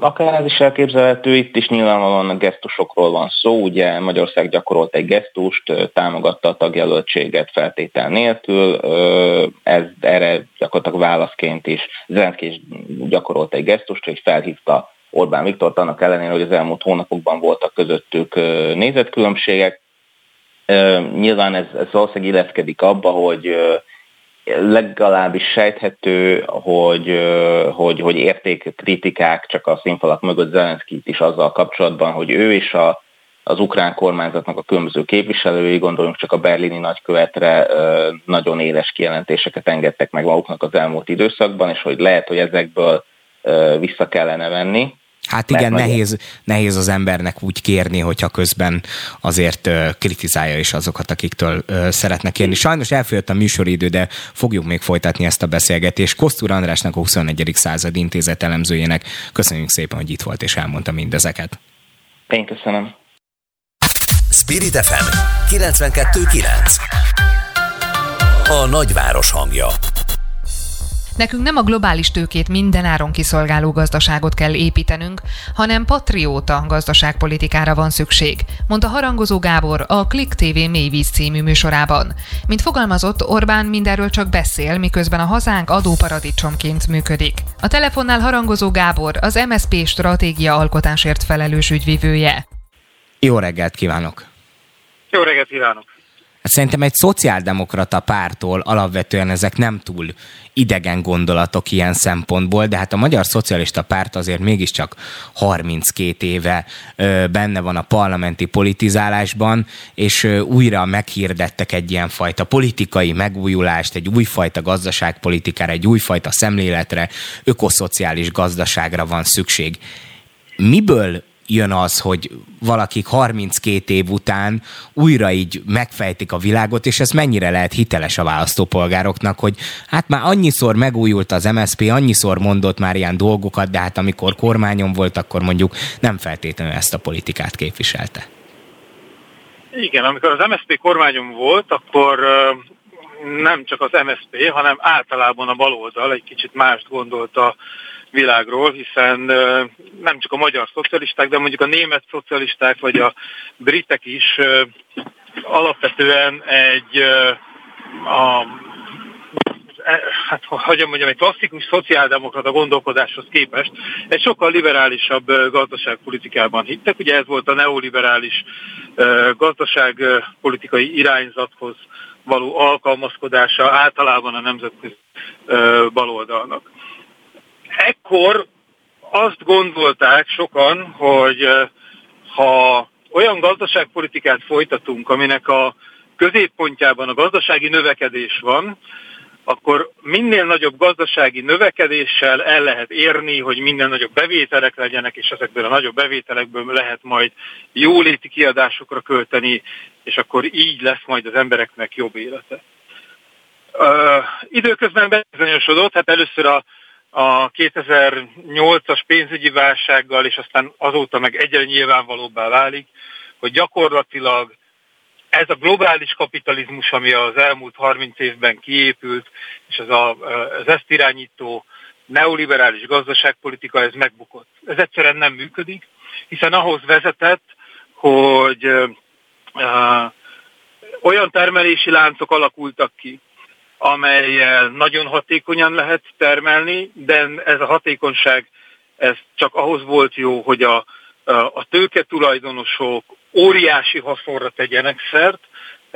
Akár ez is elképzelhető, itt is nyilvánvalóan a gesztusokról van szó, ugye Magyarország gyakorolt egy gesztust, támogatta a tagjelöltséget feltétel nélkül, ez erre gyakorlatilag válaszként is Zelenszky is gyakorolt egy gesztust, hogy felhívta Orbán Viktort annak ellenére, hogy az elmúlt hónapokban voltak közöttük nézetkülönbségek. Nyilván ez, ez valószínűleg illeszkedik abba, hogy legalábbis sejthető, hogy, hogy, hogy értékkritikák csak a színfalak mögött Zelenszkit is azzal kapcsolatban, hogy ő és a, az ukrán kormányzatnak a különböző képviselői, gondoljunk csak a berlini nagykövetre, nagyon éles kijelentéseket engedtek meg maguknak az elmúlt időszakban, és hogy lehet, hogy ezekből vissza kellene venni.
Hát igen, nehéz, nehéz az embernek úgy kérni, hogyha közben azért kritizálja is azokat, akiktől szeretnek kérni. Sajnos elfogyott a műsoridő, de fogjuk még folytatni ezt a beszélgetést. Kosztúr Andrásnak a 21. század intézet elemzőjének köszönjük szépen, hogy itt volt és elmondta mindezeket.
Én köszönöm.
Spirit FM 92.9 A nagyváros hangja
Nekünk nem a globális tőkét mindenáron kiszolgáló gazdaságot kell építenünk, hanem patrióta gazdaságpolitikára van szükség, mondta Harangozó Gábor a Click TV Mélyvíz című műsorában. Mint fogalmazott, Orbán mindenről csak beszél, miközben a hazánk adóparadicsomként működik. A telefonnál Harangozó Gábor, az MSP stratégia alkotásért felelős ügyvivője.
Jó reggelt kívánok!
Jó reggelt kívánok!
Hát szerintem egy szociáldemokrata pártól alapvetően ezek nem túl idegen gondolatok ilyen szempontból, de hát a Magyar Szocialista Párt azért mégiscsak 32 éve benne van a parlamenti politizálásban, és újra meghirdettek egy ilyen fajta politikai megújulást, egy újfajta gazdaságpolitikára, egy újfajta szemléletre, ökoszociális gazdaságra van szükség. Miből jön az, hogy valakik 32 év után újra így megfejtik a világot, és ez mennyire lehet hiteles a választópolgároknak, hogy hát már annyiszor megújult az MSP, annyiszor mondott már ilyen dolgokat, de hát amikor kormányon volt, akkor mondjuk nem feltétlenül ezt a politikát képviselte.
Igen, amikor az MSP kormányom volt, akkor nem csak az MSP, hanem általában a baloldal egy kicsit mást gondolta világról, hiszen nem csak a magyar szocialisták, de mondjuk a német szocialisták vagy a britek is alapvetően egy a e, hát hogy mondjam, egy klasszikus szociáldemokrata gondolkodáshoz képest egy sokkal liberálisabb gazdaságpolitikában hittek. Ugye ez volt a neoliberális gazdaságpolitikai irányzathoz való alkalmazkodása általában a nemzetközi baloldalnak ekkor azt gondolták sokan, hogy eh, ha olyan gazdaságpolitikát folytatunk, aminek a középpontjában a gazdasági növekedés van, akkor minél nagyobb gazdasági növekedéssel el lehet érni, hogy minél nagyobb bevételek legyenek, és ezekből a nagyobb bevételekből lehet majd jóléti kiadásokra költeni, és akkor így lesz majd az embereknek jobb élete. Uh, időközben bizonyosodott, hát először a a 2008-as pénzügyi válsággal, és aztán azóta meg egyre nyilvánvalóbbá válik, hogy gyakorlatilag ez a globális kapitalizmus, ami az elmúlt 30 évben kiépült, és ez a, az ezt irányító neoliberális gazdaságpolitika, ez megbukott. Ez egyszerűen nem működik, hiszen ahhoz vezetett, hogy uh, olyan termelési láncok alakultak ki, amelyel nagyon hatékonyan lehet termelni, de ez a hatékonyság ez csak ahhoz volt jó, hogy a, a tőke tulajdonosok óriási haszonra tegyenek szert,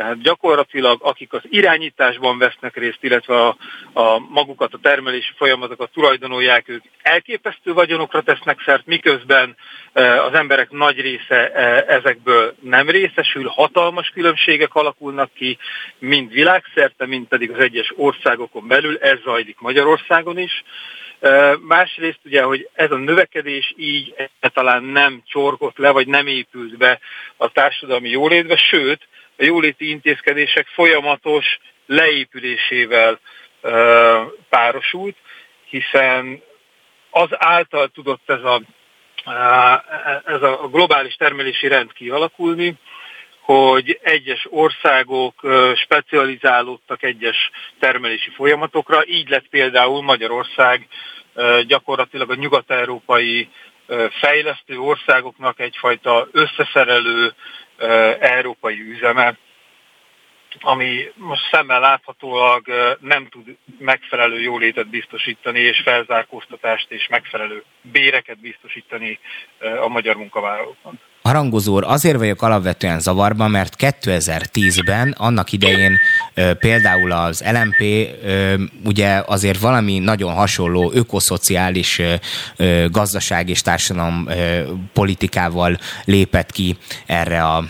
tehát gyakorlatilag akik az irányításban vesznek részt, illetve a, a magukat, a termelési folyamatokat tulajdonolják, ők elképesztő vagyonokra tesznek szert, miközben e, az emberek nagy része e, ezekből nem részesül, hatalmas különbségek alakulnak ki, mind világszerte, mind pedig az egyes országokon belül, ez zajlik Magyarországon is. E, másrészt ugye, hogy ez a növekedés így talán nem csorgott le, vagy nem épült be a társadalmi jólétbe, sőt, a jóléti intézkedések folyamatos leépülésével párosult, hiszen az által tudott ez a, ez a globális termelési rend kialakulni, hogy egyes országok specializálódtak egyes termelési folyamatokra, így lett például Magyarország gyakorlatilag a nyugat-európai fejlesztő országoknak egyfajta összeszerelő európai üzeme, ami most szemmel láthatólag nem tud megfelelő jólétet biztosítani, és felzárkóztatást és megfelelő béreket biztosítani a magyar munkavállalóknak.
Harangozó azért vagyok alapvetően zavarban, mert 2010-ben annak idején például az LMP ugye azért valami nagyon hasonló ökoszociális gazdaság és társadalom politikával lépett ki erre a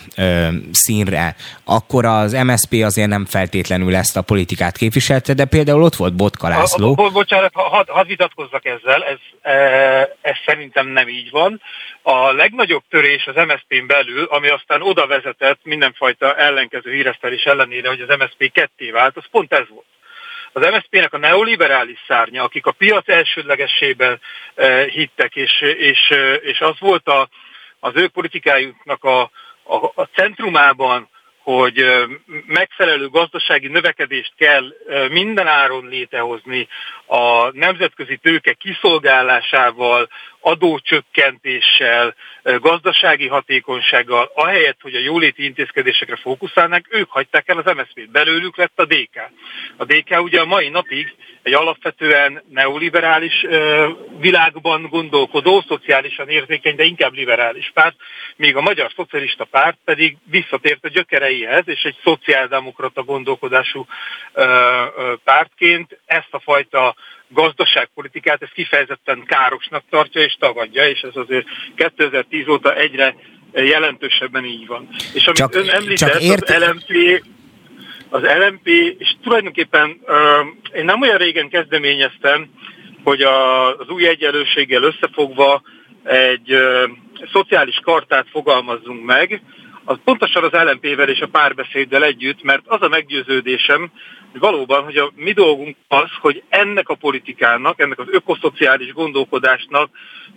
színre. Akkor az MSP azért nem feltétlenül ezt a politikát képviselte, de például ott volt Botka László.
A, bocsánat, hadd had vitatkozzak ezzel, ez, ez szerintem nem így van. A legnagyobb törés az MSZP-n belül, ami aztán oda vezetett mindenfajta ellenkező híresztelés ellenére, hogy az MSZP ketté vált, az pont ez volt. Az MSZP-nek a neoliberális szárnya, akik a piac elsődlegességben eh, hittek, és, és, eh, és az volt a, az ő politikájuknak a, a, a centrumában, hogy megfelelő gazdasági növekedést kell minden áron létehozni a nemzetközi tőke kiszolgálásával, adócsökkentéssel, gazdasági hatékonysággal, ahelyett, hogy a jóléti intézkedésekre fókuszálnánk, ők hagyták el az MSZP-t. Belőlük lett a DK. A DK ugye a mai napig egy alapvetően neoliberális világban gondolkodó, szociálisan érzékeny, de inkább liberális párt, míg a Magyar Szocialista Párt pedig visszatért a gyökereihez, és egy szociáldemokrata gondolkodású pártként ezt a fajta gazdaságpolitikát, ez kifejezetten károsnak tartja és tagadja, és ez azért 2010 óta egyre jelentősebben így van. És amit csak, ön említett, csak ért... az LMP, az LMP, és tulajdonképpen uh, én nem olyan régen kezdeményeztem, hogy a, az új egyenlőséggel összefogva egy uh, szociális kartát fogalmazzunk meg, az pontosan az LMP-vel és a párbeszéddel együtt, mert az a meggyőződésem, hogy valóban, hogy a mi dolgunk az, hogy ennek a politikának, ennek az ökoszociális gondolkodásnak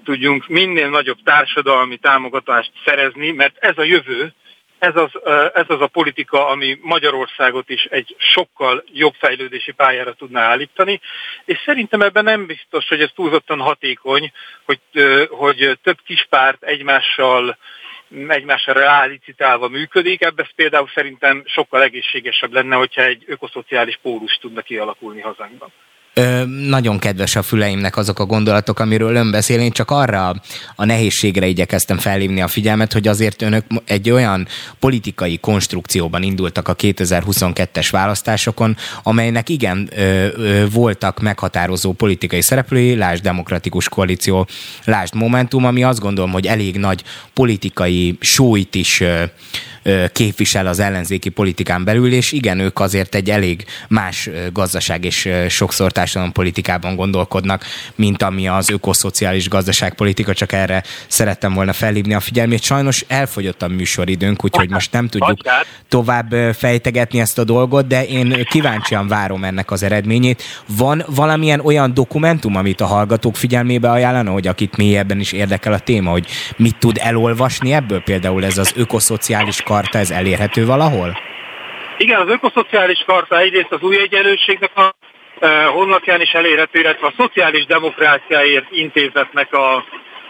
tudjunk minél nagyobb társadalmi támogatást szerezni, mert ez a jövő, ez az, ez az a politika, ami Magyarországot is egy sokkal jobb fejlődési pályára tudná állítani, és szerintem ebben nem biztos, hogy ez túlzottan hatékony, hogy, hogy több kispárt egymással egymásra rálicitálva működik, ebben például szerintem sokkal egészségesebb lenne, hogyha egy ökoszociális pólus tudna kialakulni hazánkban.
Ö, nagyon kedves a füleimnek azok a gondolatok, amiről ön beszél. Én csak arra a nehézségre igyekeztem felhívni a figyelmet, hogy azért önök egy olyan politikai konstrukcióban indultak a 2022-es választásokon, amelynek igen ö, ö, voltak meghatározó politikai szereplői, lásd demokratikus koalíció, lásd Momentum, ami azt gondolom, hogy elég nagy politikai súlyt is ö, képvisel az ellenzéki politikán belül, és igen, ők azért egy elég más gazdaság és sokszor politikában gondolkodnak, mint ami az ökoszociális gazdaságpolitika, csak erre szerettem volna felhívni a figyelmét. Sajnos elfogyott a műsoridőnk, úgyhogy most nem tudjuk tovább fejtegetni ezt a dolgot, de én kíváncsian várom ennek az eredményét. Van valamilyen olyan dokumentum, amit a hallgatók figyelmébe ajánlana, hogy akit mélyebben is érdekel a téma, hogy mit tud elolvasni ebből? Például ez az ökoszociális karta, ez elérhető valahol?
Igen, az ökoszociális karta egyrészt az új egyenlőségnek a honlapján is elérhető, illetve a Szociális Demokráciáért Intézetnek a,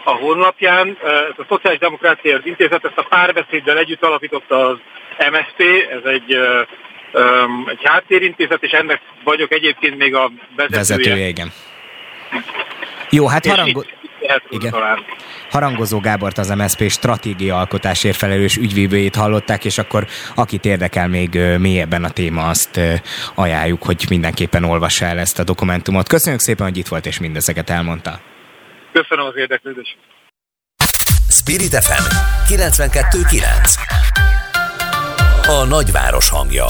a honlapján. Ez a Szociális Demokráciáért Intézet ezt a párbeszéddel együtt alapította az MSZP, ez egy, egy háttérintézet, és ennek vagyok egyébként még a vezetője. Vezetője,
igen. Jó, hát harango... Igen. Harangozó Gábort az MSZP stratégia alkotásért felelős ügyvívőjét hallották, és akkor akit érdekel még mélyebben a téma, azt ajánljuk, hogy mindenképpen olvassa el ezt a dokumentumot. Köszönjük szépen, hogy itt volt és mindezeket elmondta.
Köszönöm az érdeklődést.
Spirit FM 92.9 A nagyváros hangja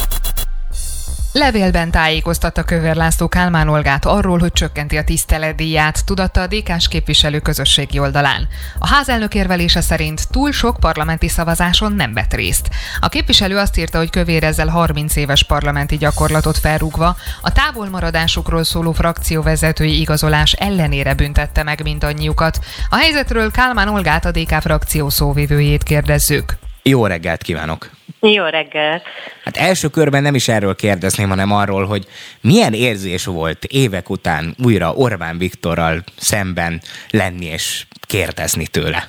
Levélben tájékoztatta Kövér László Kálmán Olgát arról, hogy csökkenti a tiszteletdíját, tudatta a DK-s képviselő közösségi oldalán. A házelnök érvelése szerint túl sok parlamenti szavazáson nem vett részt. A képviselő azt írta, hogy Kövér ezzel 30 éves parlamenti gyakorlatot felrúgva a távolmaradásukról szóló frakcióvezetői igazolás ellenére büntette meg mindannyiukat. A helyzetről Kálmán Olgát a DK frakció szóvivőjét kérdezzük.
Jó reggelt kívánok!
Jó reggelt!
Hát első körben nem is erről kérdezném, hanem arról, hogy milyen érzés volt évek után újra Orbán Viktorral szemben lenni és kérdezni tőle.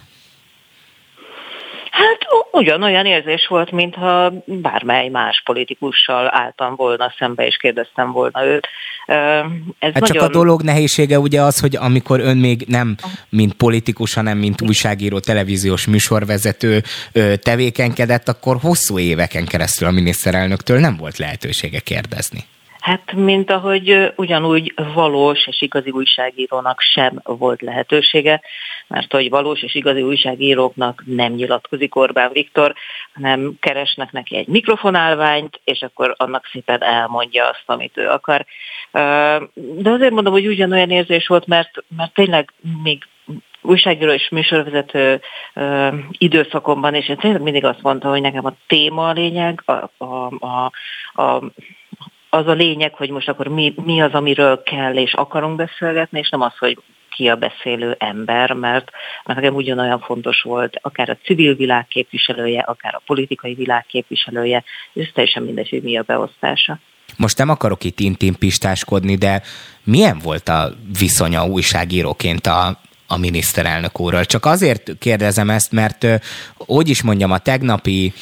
Hát ugyanolyan érzés volt, mintha bármely más politikussal álltam volna szembe, és kérdeztem volna őt.
Ez hát nagyon... csak a dolog nehézsége ugye az, hogy amikor ön még nem mint politikus, hanem mint újságíró, televíziós műsorvezető tevékenykedett, akkor hosszú éveken keresztül a miniszterelnöktől nem volt lehetősége kérdezni.
Hát, mint ahogy ugyanúgy valós és igazi újságírónak sem volt lehetősége, mert hogy valós és igazi újságíróknak nem nyilatkozik Orbán Viktor, hanem keresnek neki egy mikrofonálványt, és akkor annak szépen elmondja azt, amit ő akar. De azért mondom, hogy ugyanolyan érzés volt, mert, mert tényleg még újságíró és műsorvezető ö, időszakomban, és én tényleg mindig azt mondta, hogy nekem a téma a lényeg, a, a, a, a az a lényeg, hogy most akkor mi, mi az, amiről kell és akarunk beszélgetni, és nem az, hogy ki a beszélő ember, mert, mert nekem ugyanolyan fontos volt akár a civil világ képviselője, akár a politikai világ képviselője, és teljesen mindegy, hogy mi a beosztása.
Most nem akarok itt intim pistáskodni, de milyen volt a viszonya újságíróként a a miniszterelnök úrral. Csak azért kérdezem ezt, mert hogy is mondjam, a tegnapi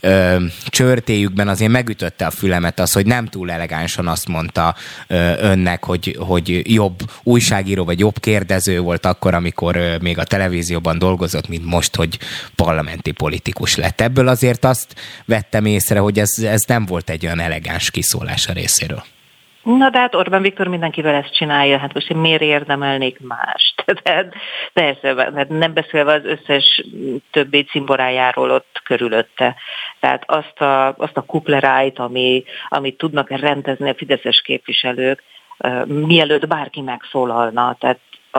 ö, csörtéjükben azért megütötte a fülemet az, hogy nem túl elegánsan azt mondta ö, önnek, hogy, hogy jobb újságíró vagy jobb kérdező volt akkor, amikor ö, még a televízióban dolgozott, mint most, hogy parlamenti politikus lett. Ebből azért azt vettem észre, hogy ez, ez nem volt egy olyan elegáns kiszólás a részéről.
Na de hát Orbán Viktor mindenkivel ezt csinálja, hát most én miért érdemelnék mást? Tehát persze, hát nem beszélve az összes többi cimborájáról ott körülötte. Tehát azt a, azt a kuplerájt, ami, amit tudnak rendezni a fideszes képviselők, mielőtt bárki megszólalna. Tehát a,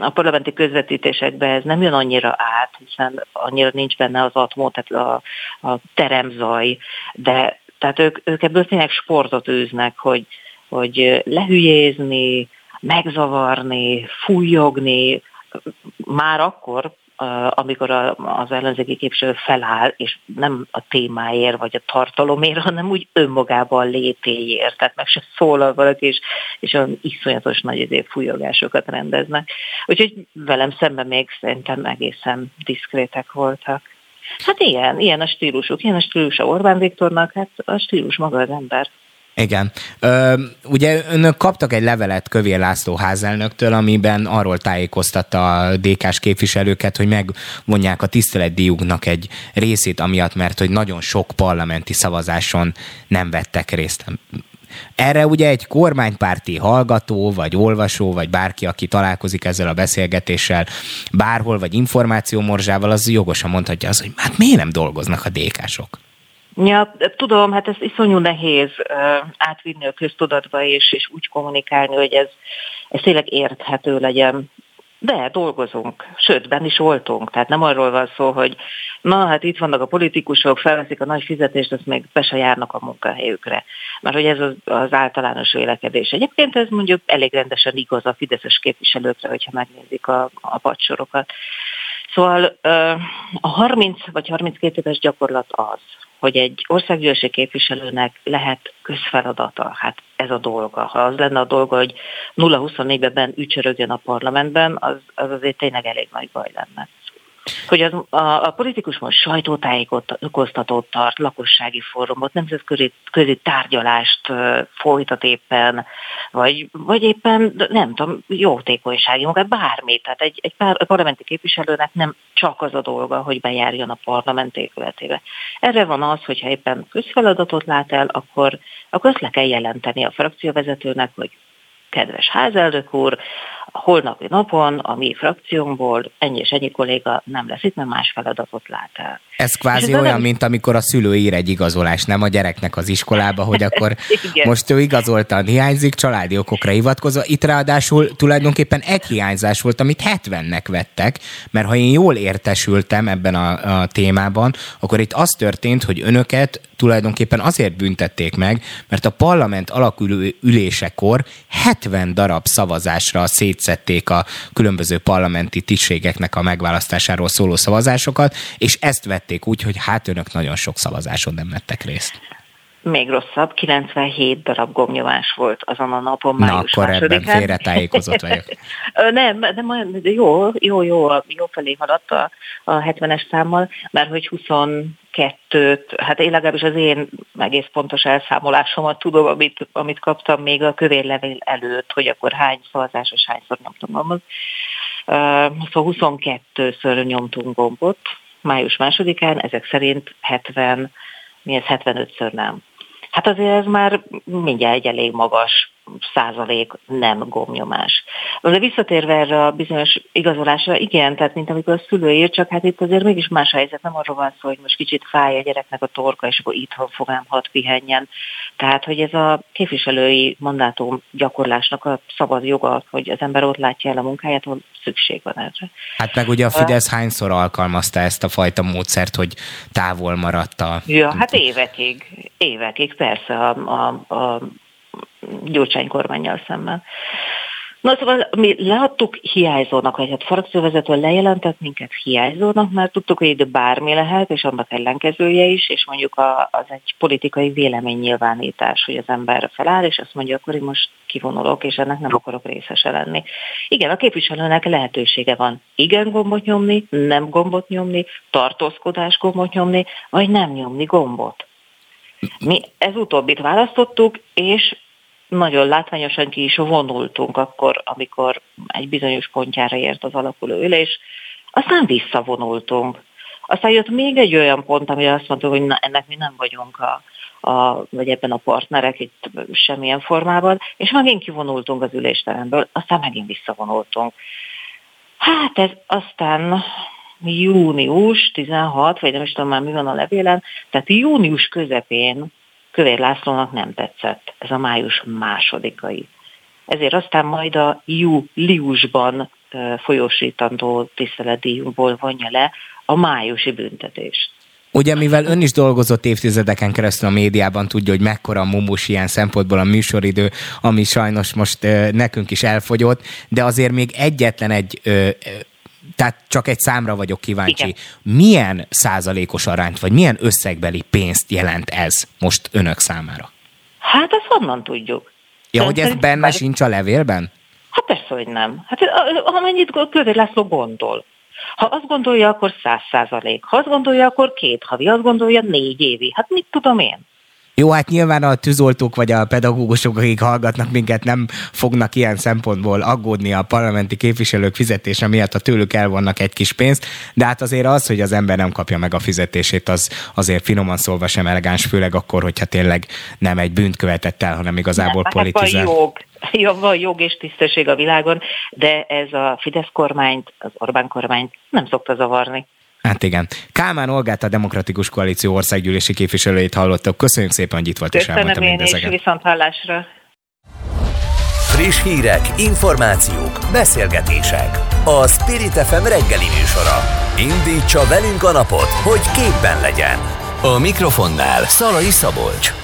a parlamenti közvetítésekben ez nem jön annyira át, hiszen annyira nincs benne az atmó, tehát a, a teremzaj, de tehát ők, ők ebből tényleg sportot űznek, hogy, hogy lehülyézni, megzavarni, fújogni, már akkor, amikor az ellenzéki képviselő feláll, és nem a témáért vagy a tartalomért, hanem úgy önmagában létéért, tehát meg se szólal valaki, és, és olyan iszonyatos nagy ezért fújogásokat rendeznek. Úgyhogy velem szemben még szerintem egészen diszkrétek voltak. Hát ilyen, ilyen a stílusuk, ilyen a stílusa Orbán Viktornak, hát a stílus maga az ember.
Igen. Ö, ugye önök kaptak egy levelet Kövér László házelnöktől, amiben arról tájékoztatta a DK-s képviselőket, hogy megvonják a tiszteletdíjuknak egy részét, amiatt, mert hogy nagyon sok parlamenti szavazáson nem vettek részt. Erre ugye egy kormánypárti hallgató, vagy olvasó, vagy bárki, aki találkozik ezzel a beszélgetéssel bárhol, vagy információmorzsával, az jogosan mondhatja az, hogy hát miért nem dolgoznak a DK-sok?
Ja, tudom, hát ez iszonyú nehéz átvinni a köztudatba és, és úgy kommunikálni, hogy ez, ez tényleg érthető legyen. De dolgozunk, sőt, benn is voltunk. Tehát nem arról van szó, hogy na hát itt vannak a politikusok, felveszik a nagy fizetést, azt még be se járnak a munkahelyükre. Mert hogy ez az, az általános vélekedés. Egyébként ez mondjuk elég rendesen igaz a fideszes képviselőkre, hogyha megnézik a, a padsorokat. Szóval a 30 vagy 32 éves gyakorlat az, hogy egy országgyűlési képviselőnek lehet közfeladata. Hát ez a dolga. Ha az lenne a dolga, hogy 0-24-ben ücsörögjön a parlamentben, az, az azért tényleg elég nagy baj lenne hogy az, a, a politikus most sajtótájékoztatót tart, lakossági fórumot, nemzetközi közi tárgyalást folytat éppen, vagy, vagy éppen, nem tudom, jótékonysági munkát, bármit. Tehát egy, egy pár, parlamenti képviselőnek nem csak az a dolga, hogy bejárjon a parlament épületébe. Erre van az, hogyha éppen közfeladatot lát el, akkor, akkor azt le kell jelenteni a frakcióvezetőnek, hogy kedves házelnök úr, a holnapi napon a mi frakciónkból ennyi és ennyi kolléga nem lesz itt, mert más feladatot lát el.
Ez kvázi olyan, nem... mint amikor a szülő ír egy igazolást, nem a gyereknek az iskolába, hogy akkor most ő igazoltan hiányzik, családi okokra hivatkozva. Itt ráadásul tulajdonképpen egy hiányzás volt, amit 70-nek vettek, mert ha én jól értesültem ebben a, a témában, akkor itt az történt, hogy önöket tulajdonképpen azért büntették meg, mert a parlament alakuló ülésekor 70 darab szavazásra szétszették a különböző parlamenti tisztségeknek a megválasztásáról szóló szavazásokat, és ezt vették úgy, hogy hát önök nagyon sok szavazáson nem vettek részt
még rosszabb, 97 darab gomnyomás volt azon a napon, Na, május
akkor másodikán. ebben félretájékozott vagyok.
nem, nem, jó, jó, jó, jó felé haladt a, a 70-es számmal, mert hogy 22-t, hát én legalábbis az én egész pontos elszámolásomat tudom, amit, amit kaptam még a kövérlevél előtt, hogy akkor hány szavazásos, hányszor nyomtam gombot. Uh, szóval 22-ször nyomtunk gombot, május másodikán, ezek szerint 70, mi ez 75-ször nem. Hát azért ez már mindjárt egy elég magas százalék nem gomnyomás. De visszatérve erre a bizonyos igazolásra, igen, tehát mint amikor a szülő ír, csak hát itt azért mégis más helyzet, nem arról van szó, hogy most kicsit fáj a gyereknek a torka, és akkor itthon fogám hat pihenjen. Tehát, hogy ez a képviselői mandátum gyakorlásnak a szabad joga, hogy az ember ott látja el a munkáját, ahol szükség van erre.
Hát meg ugye a Fidesz hányszor alkalmazta ezt a fajta módszert, hogy távol maradt a...
Ja, hát évekig, évekig persze a, a, a Gyurcsány kormányjal szemben. Na szóval mi leadtuk hiányzónak, vagy hát frakcióvezető lejelentett minket hiányzónak, mert tudtuk, hogy ide bármi lehet, és annak ellenkezője is, és mondjuk a, az egy politikai véleménynyilvánítás, hogy az ember feláll, és azt mondja, akkor én most kivonulok, és ennek nem akarok részese lenni. Igen, a képviselőnek lehetősége van igen gombot nyomni, nem gombot nyomni, tartózkodás gombot nyomni, vagy nem nyomni gombot. Mi ez utóbbit választottuk, és nagyon látványosan ki is vonultunk akkor, amikor egy bizonyos pontjára ért az alakuló ülés, aztán visszavonultunk. Aztán jött még egy olyan pont, amire azt mondtuk, hogy na, ennek mi nem vagyunk a, a, vagy ebben a partnerek itt semmilyen formában, és megint kivonultunk az ülésteremből, aztán megint visszavonultunk. Hát ez aztán június 16, vagy nem is tudom már mi van a levélen, tehát június közepén Kövér Lászlónak nem tetszett ez a május másodikai. Ezért aztán majd a júliusban folyósítandó tiszteletdíjunkból vonja le a májusi büntetést.
Ugye, mivel ön is dolgozott évtizedeken keresztül a médiában, tudja, hogy mekkora a mumus ilyen szempontból a műsoridő, ami sajnos most ö, nekünk is elfogyott, de azért még egyetlen egy ö, tehát csak egy számra vagyok kíváncsi. Igen. Milyen százalékos arányt, vagy milyen összegbeli pénzt jelent ez most önök számára?
Hát ezt honnan tudjuk?
Ja, hogy ez benne már... sincs a levélben?
Hát persze, hogy nem. Hát amennyit Kövér László gondol. Ha azt gondolja, akkor száz százalék. Ha azt gondolja, akkor két havi. Azt gondolja, négy évi. Hát mit tudom én?
Jó, hát nyilván a tűzoltók vagy a pedagógusok, akik hallgatnak minket, nem fognak ilyen szempontból aggódni a parlamenti képviselők fizetése miatt, ha tőlük elvannak egy kis pénzt, de hát azért az, hogy az ember nem kapja meg a fizetését, az azért finoman szólva sem elegáns, főleg akkor, hogyha tényleg nem egy bűnt követett el, hanem igazából nem, politizál.
Hát jog. Ja, van jog és tisztesség a világon, de ez a Fidesz kormányt, az Orbán kormányt nem szokta zavarni.
Hát igen. Kálmán Olgát, a Demokratikus Koalíció országgyűlési képviselőjét hallottak. Köszönjük szépen, hogy itt volt
és elmondta mindezeket. Köszönöm viszont hallásra.
Friss hírek, információk, beszélgetések. A Spirit FM reggeli műsora. Indítsa velünk a napot, hogy képben legyen. A mikrofonnál Szalai Szabolcs.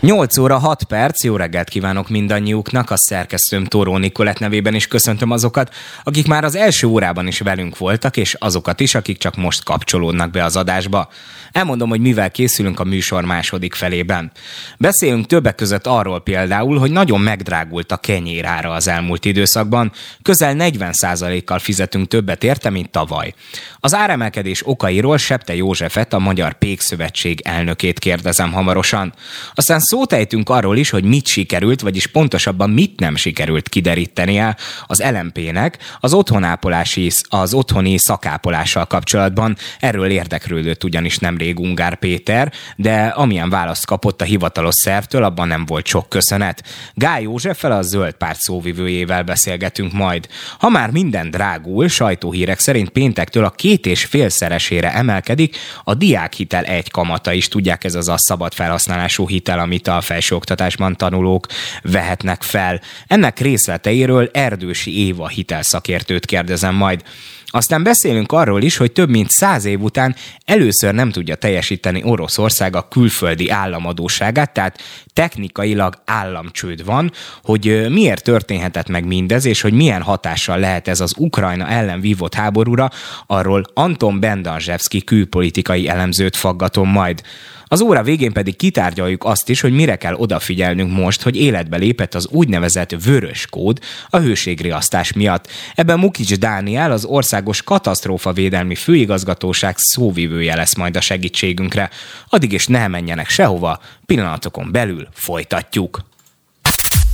8 óra 6 perc, jó reggelt kívánok mindannyiuknak, a szerkesztőm Tóró Nikolett nevében is köszöntöm azokat, akik már az első órában is velünk voltak, és azokat is, akik csak most kapcsolódnak be az adásba. Elmondom, hogy mivel készülünk a műsor második felében. Beszélünk többek között arról például, hogy nagyon megdrágult a kenyérára az elmúlt időszakban, közel 40%-kal fizetünk többet érte, mint tavaly. Az áremelkedés okairól Septe Józsefet, a Magyar Pékszövetség elnökét kérdezem hamarosan. Aztán szót ejtünk arról is, hogy mit sikerült, vagyis pontosabban mit nem sikerült kiderítenie az LMP-nek az otthonápolási, az otthoni szakápolással kapcsolatban. Erről érdeklődött ugyanis nemrég Ungár Péter, de amilyen választ kapott a hivatalos szervtől, abban nem volt sok köszönet. Gály Józseffel a zöld párt szóvivőjével beszélgetünk majd. Ha már minden drágul, sajtóhírek szerint péntektől a két és félszeresére emelkedik, a diákhitel egy kamata is, tudják, ez az a szabad felhasználású hitel, ami amit a felsőoktatásban tanulók vehetnek fel. Ennek részleteiről Erdősi Éva hitelszakértőt kérdezem majd. Aztán beszélünk arról is, hogy több mint száz év után először nem tudja teljesíteni Oroszország a külföldi államadóságát, tehát technikailag államcsőd van, hogy miért történhetett meg mindez, és hogy milyen hatással lehet ez az Ukrajna ellen vívott háborúra, arról Anton Bendanzsevski külpolitikai elemzőt faggatom majd. Az óra végén pedig kitárgyaljuk azt is, hogy mire kell odafigyelnünk most, hogy életbe lépett az úgynevezett vörös kód a hőségriasztás miatt. Ebben Mukics Dániel, az Országos Katasztrófa Védelmi Főigazgatóság szóvivője lesz majd a segítségünkre. Addig is ne menjenek sehova, pillanatokon belül folytatjuk.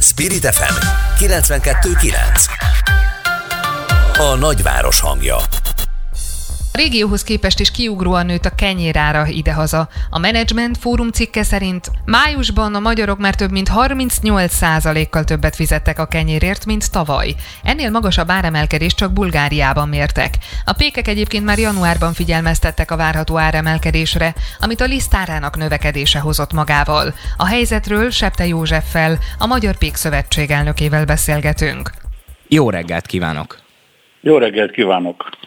Spirit FM 92.9 A nagyváros hangja
a régióhoz képest is kiugróan nőtt a kenyérára idehaza. A Management Fórum cikke szerint májusban a magyarok már több mint 38%-kal többet fizettek a kenyérért, mint tavaly. Ennél magasabb áremelkedést csak Bulgáriában mértek. A pékek egyébként már januárban figyelmeztettek a várható áremelkedésre, amit a lisztárának növekedése hozott magával. A helyzetről Septe Józseffel, a Magyar Pék Szövetség elnökével beszélgetünk.
Jó reggelt kívánok!
Jó reggelt kívánok!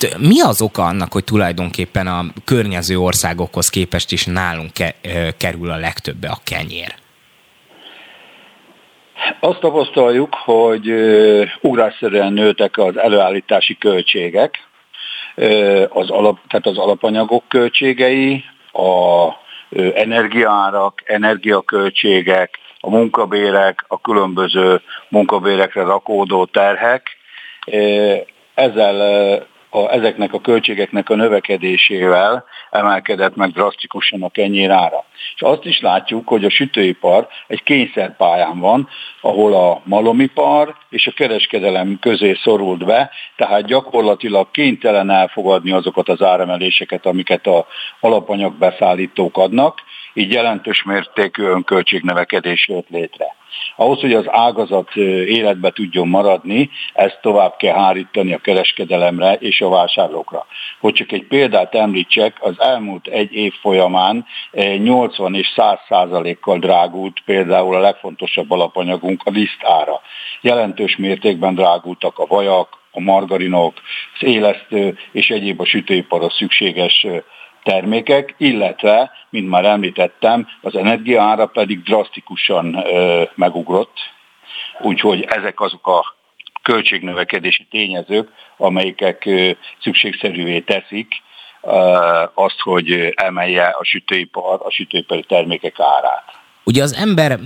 Hát, mi az oka annak, hogy tulajdonképpen a környező országokhoz képest is nálunk ke- kerül a legtöbbe a kenyér?
Azt tapasztaljuk, hogy ugrásszerűen nőttek az előállítási költségek, az alap, tehát az alapanyagok költségei, a energiaárak, energiaköltségek, a munkabérek, a különböző munkabérekre rakódó terhek. Ezzel a, ezeknek a költségeknek a növekedésével emelkedett meg drasztikusan a kenyérára. És azt is látjuk, hogy a sütőipar egy kényszerpályán van, ahol a malomipar és a kereskedelem közé szorult be, tehát gyakorlatilag kénytelen elfogadni azokat az áremeléseket, amiket a alapanyagbeszállítók adnak, így jelentős mértékű önköltségnövekedés jött létre. Ahhoz, hogy az ágazat életbe tudjon maradni, ezt tovább kell hárítani a kereskedelemre és a vásárlókra. Hogy csak egy példát említsek, az elmúlt egy év folyamán 80 és 100 százalékkal drágult például a legfontosabb alapanyagunk, a lisztára. Jelentős mértékben drágultak a vajak, a margarinok, az élesztő és egyéb a sütőiparra szükséges termékek, illetve, mint már említettem, az energiaára pedig drasztikusan megugrott, úgyhogy ezek azok a költségnövekedési tényezők, amelyek szükségszerűvé teszik azt, hogy emelje a sütőipar, a sütőipari termékek árát.
Ugye az ember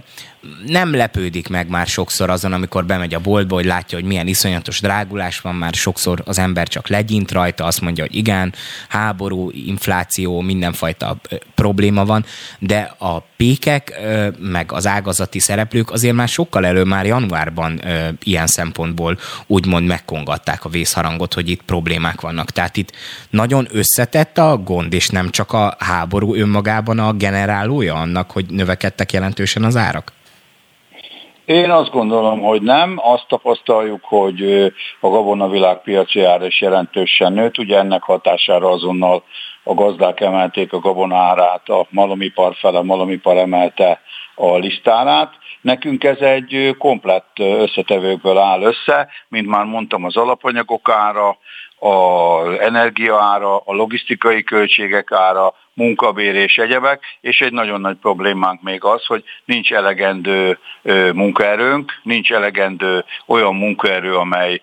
nem lepődik meg már sokszor azon, amikor bemegy a boltba, hogy látja, hogy milyen iszonyatos drágulás van, már sokszor az ember csak legyint rajta, azt mondja, hogy igen, háború, infláció, mindenfajta probléma van, de a pékek, meg az ágazati szereplők azért már sokkal elő, már januárban ilyen szempontból úgymond megkongatták a vészharangot, hogy itt problémák vannak. Tehát itt nagyon összetett a gond, és nem csak a háború önmagában a generálója annak, hogy növekedtek jelentősen az árak?
Én azt gondolom, hogy nem. Azt tapasztaljuk, hogy a gabona világpiaci ára is jelentősen nőtt. Ugye ennek hatására azonnal a gazdák emelték a gabona árát, a malomipar fele, a malomipar emelte a listárát. Nekünk ez egy komplett összetevőkből áll össze, mint már mondtam, az alapanyagok ára, az energiaára, a logisztikai költségek ára, munkabér és egyebek, és egy nagyon nagy problémánk még az, hogy nincs elegendő munkaerőnk, nincs elegendő olyan munkaerő, amely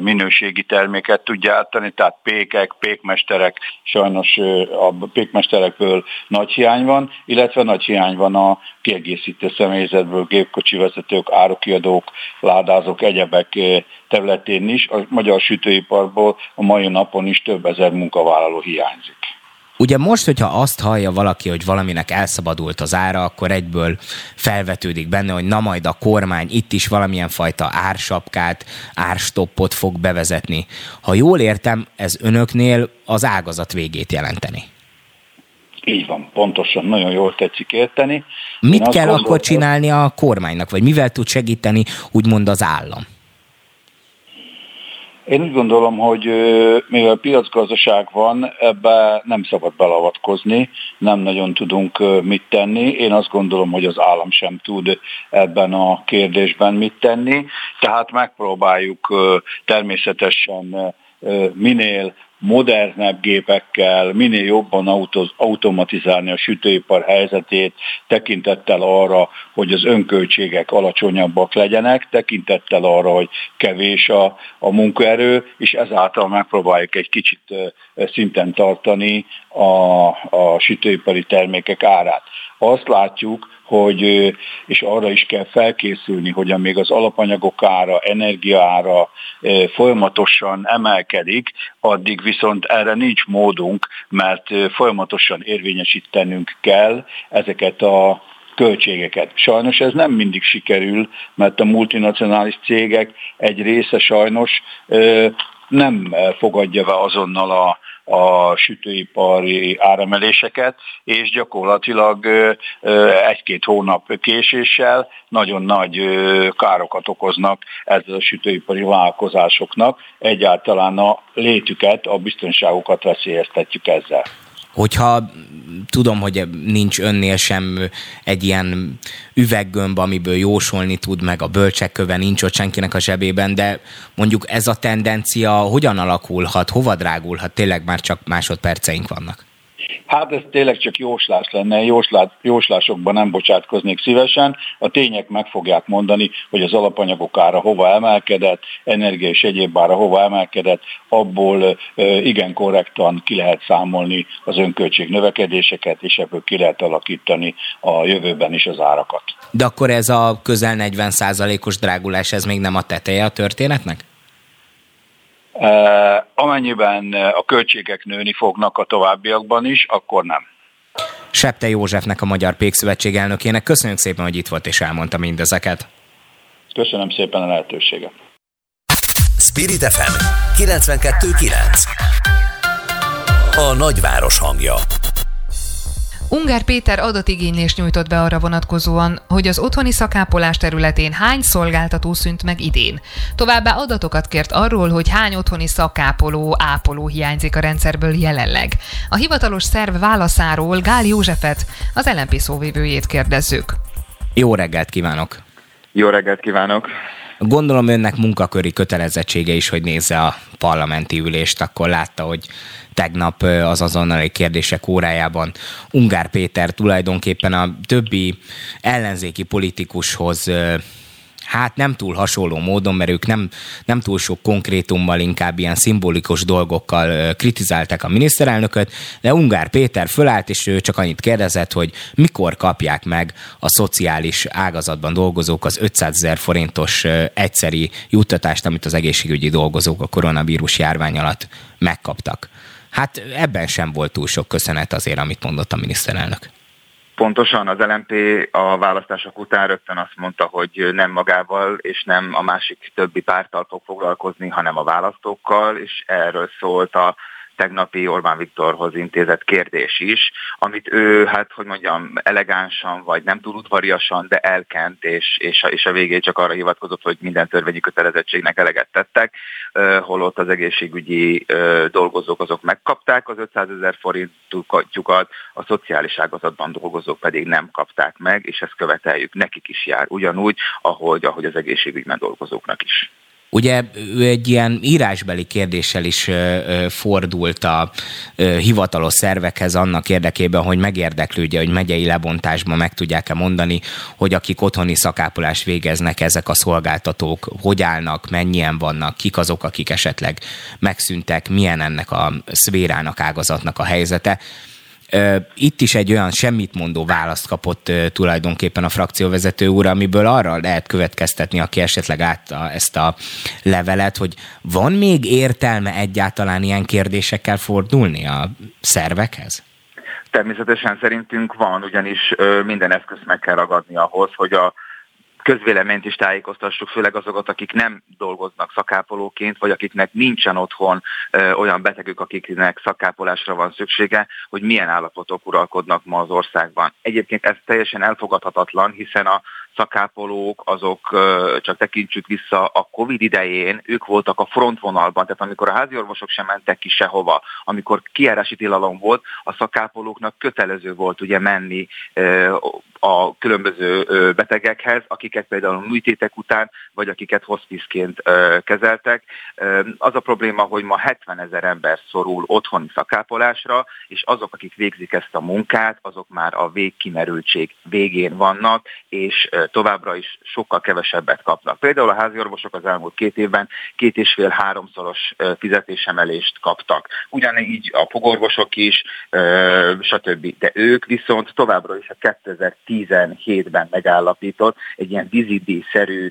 minőségi terméket tudja átadni, tehát pékek, pékmesterek, sajnos a pékmesterekből nagy hiány van, illetve nagy hiány van a kiegészítő személyzetből, gépkocsi vezetők, árukiadók, ládázók, egyebek területén is. A magyar sütőiparból a mai napon is több ezer munkavállaló hiányzik.
Ugye most, hogyha azt hallja valaki, hogy valaminek elszabadult az ára, akkor egyből felvetődik benne, hogy na majd a kormány itt is valamilyen fajta ársapkát, árstoppot fog bevezetni. Ha jól értem, ez önöknél az ágazat végét jelenteni.
Így van, pontosan, nagyon jól tetszik érteni.
Mit kell gondolom, akkor csinálni a kormánynak, vagy mivel tud segíteni úgymond az állam?
Én úgy gondolom, hogy mivel piacgazdaság van, ebbe nem szabad belavatkozni, nem nagyon tudunk mit tenni. Én azt gondolom, hogy az állam sem tud ebben a kérdésben mit tenni, tehát megpróbáljuk természetesen minél modernebb gépekkel, minél jobban automatizálni a sütőipar helyzetét, tekintettel arra, hogy az önköltségek alacsonyabbak legyenek, tekintettel arra, hogy kevés a, a munkaerő, és ezáltal megpróbáljuk egy kicsit szinten tartani a, a sütőipari termékek árát. Azt látjuk, hogy, és arra is kell felkészülni, hogy amíg az alapanyagok ára, energiaára folyamatosan emelkedik, addig viszont erre nincs módunk, mert folyamatosan érvényesítenünk kell ezeket a költségeket. Sajnos ez nem mindig sikerül, mert a multinacionális cégek egy része sajnos nem fogadja be azonnal a a sütőipari áremeléseket, és gyakorlatilag egy-két hónap késéssel nagyon nagy károkat okoznak ezzel a sütőipari vállalkozásoknak. Egyáltalán a létüket, a biztonságukat veszélyeztetjük ezzel
hogyha tudom, hogy nincs önnél sem egy ilyen üveggömb, amiből jósolni tud, meg a bölcsekköve nincs ott senkinek a zsebében, de mondjuk ez a tendencia hogyan alakulhat, hova drágulhat, tényleg már csak másodperceink vannak?
Hát ez tényleg csak jóslás lenne, jóslás, jóslásokban nem bocsátkoznék szívesen. A tények meg fogják mondani, hogy az alapanyagok ára hova emelkedett, energia és egyéb ára hova emelkedett, abból igen korrektan ki lehet számolni az önköltség növekedéseket, és ebből ki lehet alakítani a jövőben is az árakat.
De akkor ez a közel 40 os drágulás, ez még nem a teteje a történetnek?
Amennyiben a költségek nőni fognak a továbbiakban is, akkor nem.
Septe Józsefnek, a Magyar Pékszövetség elnökének köszönjük szépen, hogy itt volt és elmondta mindezeket.
Köszönöm szépen a lehetőséget.
Spirit FM 92.9 A nagyváros hangja
Ungár Péter adatigénylést nyújtott be arra vonatkozóan, hogy az otthoni szakápolás területén hány szolgáltató szűnt meg idén. Továbbá adatokat kért arról, hogy hány otthoni szakápoló, ápoló hiányzik a rendszerből jelenleg. A hivatalos szerv válaszáról Gál Józsefet, az LNP szóvívőjét kérdezzük.
Jó reggelt kívánok!
Jó reggelt kívánok!
Gondolom önnek munkaköri kötelezettsége is, hogy nézze a parlamenti ülést, akkor látta, hogy tegnap az azonnali kérdések órájában Ungár Péter tulajdonképpen a többi ellenzéki politikushoz hát nem túl hasonló módon, mert ők nem, nem túl sok konkrétummal, inkább ilyen szimbolikus dolgokkal kritizálták a miniszterelnököt, de Ungár Péter fölállt, és ő csak annyit kérdezett, hogy mikor kapják meg a szociális ágazatban dolgozók az 500 ezer forintos egyszeri juttatást, amit az egészségügyi dolgozók a koronavírus járvány alatt megkaptak. Hát ebben sem volt túl sok köszönet azért, amit mondott a miniszterelnök.
Pontosan az LMP a választások után rögtön azt mondta, hogy nem magával és nem a másik többi párttal fog foglalkozni, hanem a választókkal, és erről szólt a tegnapi Orbán Viktorhoz intézett kérdés is, amit ő, hát hogy mondjam, elegánsan, vagy nem túl udvariasan, de elkent, és, és, a, és a végén csak arra hivatkozott, hogy minden törvényi kötelezettségnek eleget tettek, holott az egészségügyi dolgozók azok megkapták az 500 ezer forintjukat, a szociális ágazatban dolgozók pedig nem kapták meg, és ezt követeljük, nekik is jár, ugyanúgy, ahogy, ahogy az egészségügyben dolgozóknak is.
Ugye ő egy ilyen írásbeli kérdéssel is fordult a hivatalos szervekhez annak érdekében, hogy megérdeklődje, hogy megyei lebontásban meg tudják-e mondani, hogy akik otthoni szakápolást végeznek, ezek a szolgáltatók hogy állnak, mennyien vannak, kik azok, akik esetleg megszűntek, milyen ennek a szvérának, ágazatnak a helyzete. Itt is egy olyan semmit mondó választ kapott tulajdonképpen a frakcióvezető úr, amiből arra lehet következtetni, aki esetleg átta ezt a levelet, hogy van még értelme egyáltalán ilyen kérdésekkel fordulni a szervekhez?
Természetesen szerintünk van, ugyanis minden eszközt meg kell ragadni ahhoz, hogy a közvéleményt is tájékoztassuk, főleg azokat, akik nem dolgoznak szakápolóként, vagy akiknek nincsen otthon ö, olyan betegük, akiknek szakápolásra van szüksége, hogy milyen állapotok uralkodnak ma az országban. Egyébként ez teljesen elfogadhatatlan, hiszen a szakápolók, azok csak tekintsük vissza a Covid idején, ők voltak a frontvonalban, tehát amikor a háziorvosok sem mentek ki sehova, amikor kiárási tilalom volt, a szakápolóknak kötelező volt ugye menni a különböző betegekhez, akiket például műtétek után, vagy akiket hospiceként kezeltek. Az a probléma, hogy ma 70 ezer ember szorul otthoni szakápolásra, és azok, akik végzik ezt a munkát, azok már a végkimerültség végén vannak, és továbbra is sokkal kevesebbet kapnak. Például a háziorvosok az elmúlt két évben két és fél háromszoros fizetésemelést kaptak. Ugyanígy a fogorvosok is, stb. De ők viszont továbbra is a 2017-ben megállapított egy ilyen dizidi-szerű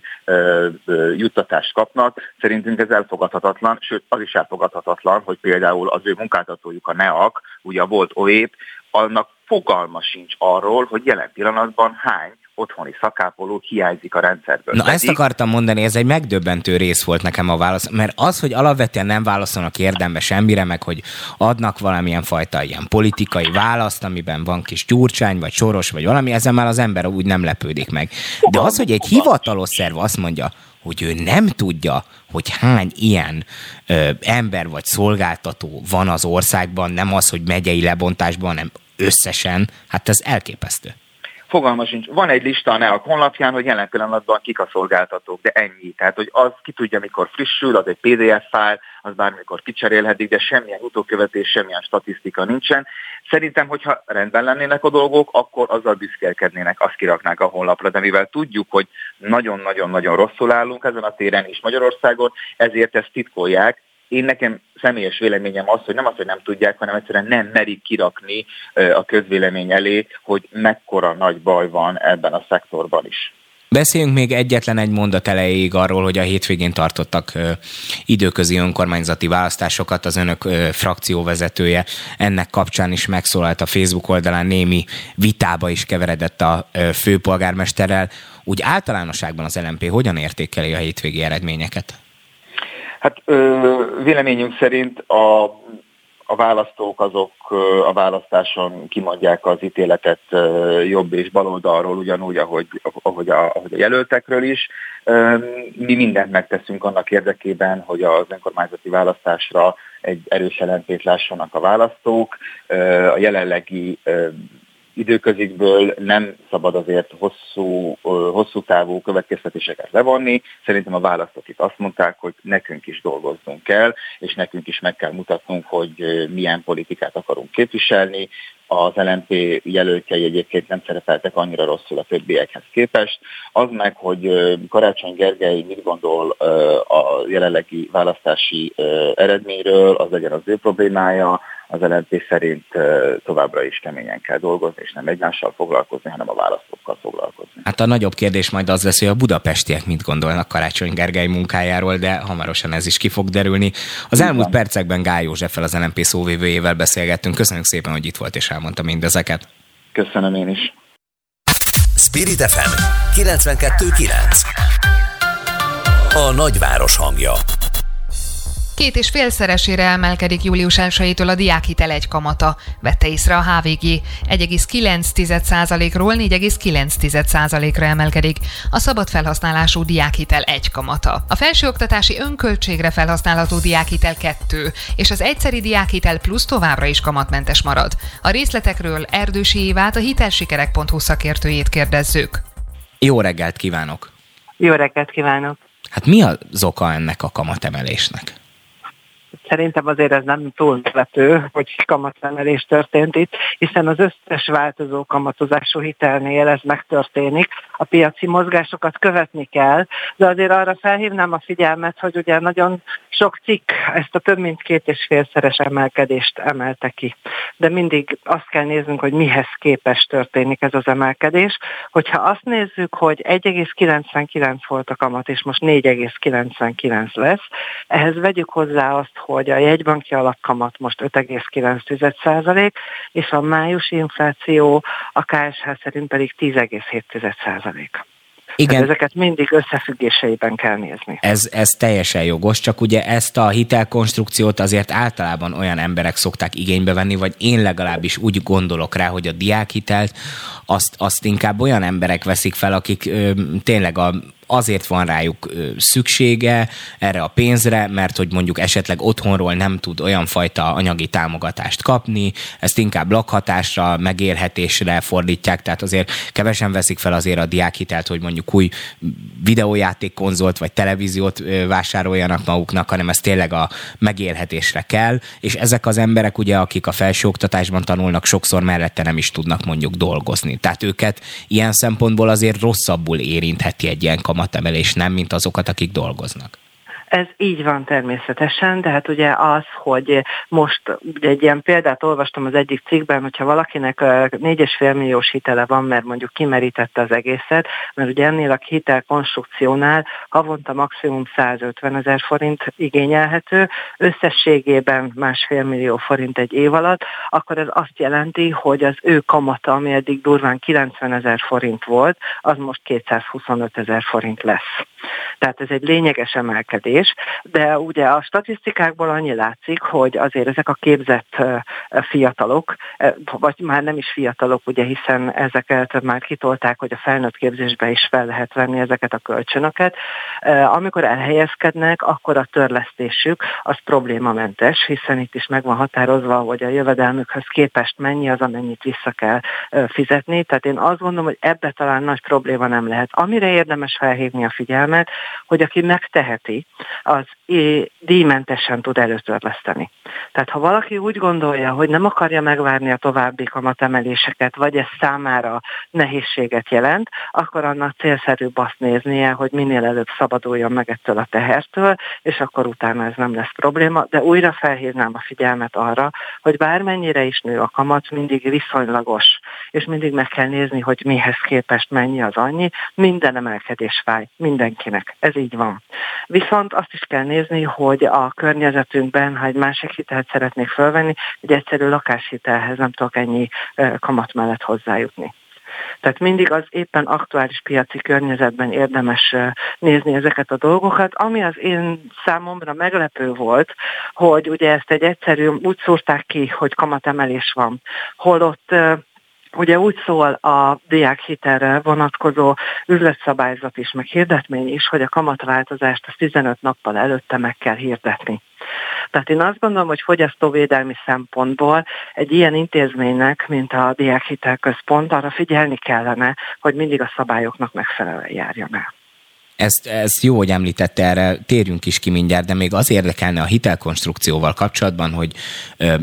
juttatást kapnak. Szerintünk ez elfogadhatatlan, sőt az is elfogadhatatlan, hogy például az ő munkáltatójuk a NEAK, ugye volt OÉP, annak fogalma sincs arról, hogy jelen pillanatban hány otthoni szakápoló hiányzik a rendszerből.
Na Pedig... ezt akartam mondani, ez egy megdöbbentő rész volt nekem a válasz, mert az, hogy alapvetően nem válaszolnak érdembe semmire, meg hogy adnak valamilyen fajta ilyen politikai választ, amiben van kis gyurcsány, vagy soros, vagy valami, ezen már az ember úgy nem lepődik meg. De az, hogy egy hivatalos szerv azt mondja, hogy ő nem tudja, hogy hány ilyen ö, ember vagy szolgáltató van az országban, nem az, hogy megyei lebontásban, hanem összesen, hát ez elképesztő
Fogalma sincs. Van egy lista a NEAK honlapján, hogy jelen pillanatban kik a szolgáltatók, de ennyi. Tehát, hogy az ki tudja, mikor frissül, az egy PDF fájl, az bármikor kicserélhetik, de semmilyen utókövetés, semmilyen statisztika nincsen. Szerintem, hogyha rendben lennének a dolgok, akkor azzal büszkélkednének, azt kiraknák a honlapra, de mivel tudjuk, hogy nagyon-nagyon-nagyon rosszul állunk ezen a téren is Magyarországon, ezért ezt titkolják, én nekem személyes véleményem az, hogy nem az, hogy nem tudják, hanem egyszerűen nem merik kirakni a közvélemény elé, hogy mekkora nagy baj van ebben a szektorban is.
Beszéljünk még egyetlen egy mondat elejéig arról, hogy a hétvégén tartottak időközi önkormányzati választásokat, az önök frakcióvezetője ennek kapcsán is megszólalt a Facebook oldalán, némi vitába is keveredett a főpolgármesterrel. Úgy általánosságban az LMP hogyan értékeli a hétvégi eredményeket?
Hát ö, véleményünk szerint a, a választók azok a választáson kimondják az ítéletet jobb és baloldalról, ugyanúgy, ahogy, ahogy, a, ahogy a jelöltekről is. Mi mindent megteszünk annak érdekében, hogy az önkormányzati választásra egy erős jelentét lássanak a választók. A jelenlegi időközikből nem szabad azért hosszú, hosszú távú következtetéseket levonni. Szerintem a választók itt azt mondták, hogy nekünk is dolgoznunk kell, és nekünk is meg kell mutatnunk, hogy milyen politikát akarunk képviselni. Az LNP jelöltjei egyébként nem szerepeltek annyira rosszul a többiekhez képest. Az meg, hogy Karácsony Gergely mit gondol a jelenlegi választási eredményről, az legyen az ő problémája, az LNP szerint továbbra is keményen kell dolgozni, és nem egymással foglalkozni, hanem a választókkal foglalkozni.
Hát a nagyobb kérdés majd az lesz, hogy a budapestiek mit gondolnak Karácsony Gergely munkájáról, de hamarosan ez is ki fog derülni. Az elmúlt Igen. percekben Gály Józseffel, az LNP szóvévőjével beszélgettünk. Köszönjük szépen, hogy itt volt és elmondta mindezeket.
Köszönöm én is.
Spirit FM 92.9 A nagyváros hangja
Két és félszeresére emelkedik július 1-től a diákhitel egy kamata, vette észre a HVG. 1,9%-ról 4,9%-ra emelkedik a szabad felhasználású diákhitel egy kamata. A felsőoktatási önköltségre felhasználható diákhitel 2, és az egyszeri diákhitel plusz továbbra is kamatmentes marad. A részletekről Erdősi Évát, a hitelsikerek.hu szakértőjét kérdezzük.
Jó reggelt kívánok!
Jó reggelt kívánok!
Hát mi az oka ennek a kamatemelésnek?
Szerintem azért ez nem túl lepő, hogy kamatemelés történt itt, hiszen az összes változó kamatozású hitelnél ez megtörténik. A piaci mozgásokat követni kell, de azért arra felhívnám a figyelmet, hogy ugye nagyon sok cikk ezt a több mint két és félszeres emelkedést emelte ki. De mindig azt kell néznünk, hogy mihez képes történik ez az emelkedés. Hogyha azt nézzük, hogy 1,99 volt a kamat, és most 4,99 lesz, ehhez vegyük hozzá azt, hogy a jegybanki alapkamat most 5,9%, és a májusi infláció a KSH szerint pedig 10,7%. Igen. Tehát ezeket mindig összefüggéseiben kell nézni.
Ez, ez teljesen jogos, csak ugye ezt a hitelkonstrukciót azért általában olyan emberek szokták igénybe venni, vagy én legalábbis úgy gondolok rá, hogy a diákhitelt azt, azt inkább olyan emberek veszik fel, akik ö, tényleg a azért van rájuk szüksége erre a pénzre, mert hogy mondjuk esetleg otthonról nem tud olyan fajta anyagi támogatást kapni, ezt inkább lakhatásra, megélhetésre fordítják, tehát azért kevesen veszik fel azért a diákhitelt, hogy mondjuk új videójáték konzolt vagy televíziót vásároljanak maguknak, hanem ez tényleg a megélhetésre kell, és ezek az emberek ugye, akik a felsőoktatásban tanulnak, sokszor mellette nem is tudnak mondjuk dolgozni. Tehát őket ilyen szempontból azért rosszabbul érintheti egy ilyen kamatemelés, nem mint azokat, akik dolgoznak.
Ez így van természetesen, de hát ugye az, hogy most ugye egy ilyen példát olvastam az egyik cikkben, hogyha valakinek 4,5 milliós hitele van, mert mondjuk kimerítette az egészet, mert ugye ennél a hitelkonstrukciónál havonta maximum 150 ezer forint igényelhető, összességében másfél millió forint egy év alatt, akkor ez azt jelenti, hogy az ő kamata, ami eddig durván 90 ezer forint volt, az most 225 ezer forint lesz. Tehát ez egy lényeges emelkedés, kérdés, de ugye a statisztikákból annyi látszik, hogy azért ezek a képzett fiatalok, vagy már nem is fiatalok, ugye hiszen ezeket már kitolták, hogy a felnőtt képzésbe is fel lehet venni ezeket a kölcsönöket. Amikor elhelyezkednek, akkor a törlesztésük az problémamentes, hiszen itt is meg van határozva, hogy a jövedelmükhöz képest mennyi az, amennyit vissza kell fizetni. Tehát én azt gondolom, hogy ebbe talán nagy probléma nem lehet. Amire érdemes felhívni a figyelmet, hogy aki megteheti, az díjmentesen tud előtörleszteni. Tehát ha valaki úgy gondolja, hogy nem akarja megvárni a további kamatemeléseket, vagy ez számára nehézséget jelent, akkor annak célszerűbb azt néznie, hogy minél előbb szabaduljon meg ettől a tehertől, és akkor utána ez nem lesz probléma, de újra felhívnám a figyelmet arra, hogy bármennyire is nő a kamat, mindig viszonylagos, és mindig meg kell nézni, hogy mihez képest mennyi az annyi, minden emelkedés fáj, mindenkinek, ez így van. Viszont azt is kell nézni, hogy a környezetünkben, ha egy másik hitelt szeretnék fölvenni, egy egyszerű lakáshitelhez nem tudok ennyi kamat mellett hozzájutni. Tehát mindig az éppen aktuális piaci környezetben érdemes nézni ezeket a dolgokat. Ami az én számomra meglepő volt, hogy ugye ezt egy egyszerű, úgy szúrták ki, hogy kamatemelés van, holott Ugye úgy szól a diák hitelre vonatkozó üzletszabályzat is, meg hirdetmény is, hogy a kamatváltozást a 15 nappal előtte meg kell hirdetni. Tehát én azt gondolom, hogy fogyasztóvédelmi szempontból egy ilyen intézménynek, mint a Diákhitelközpont, arra figyelni kellene, hogy mindig a szabályoknak megfelelően járjon el.
Ezt, ezt jó, hogy említette, erre térjünk is ki mindjárt, de még az érdekelne a hitelkonstrukcióval kapcsolatban, hogy ö,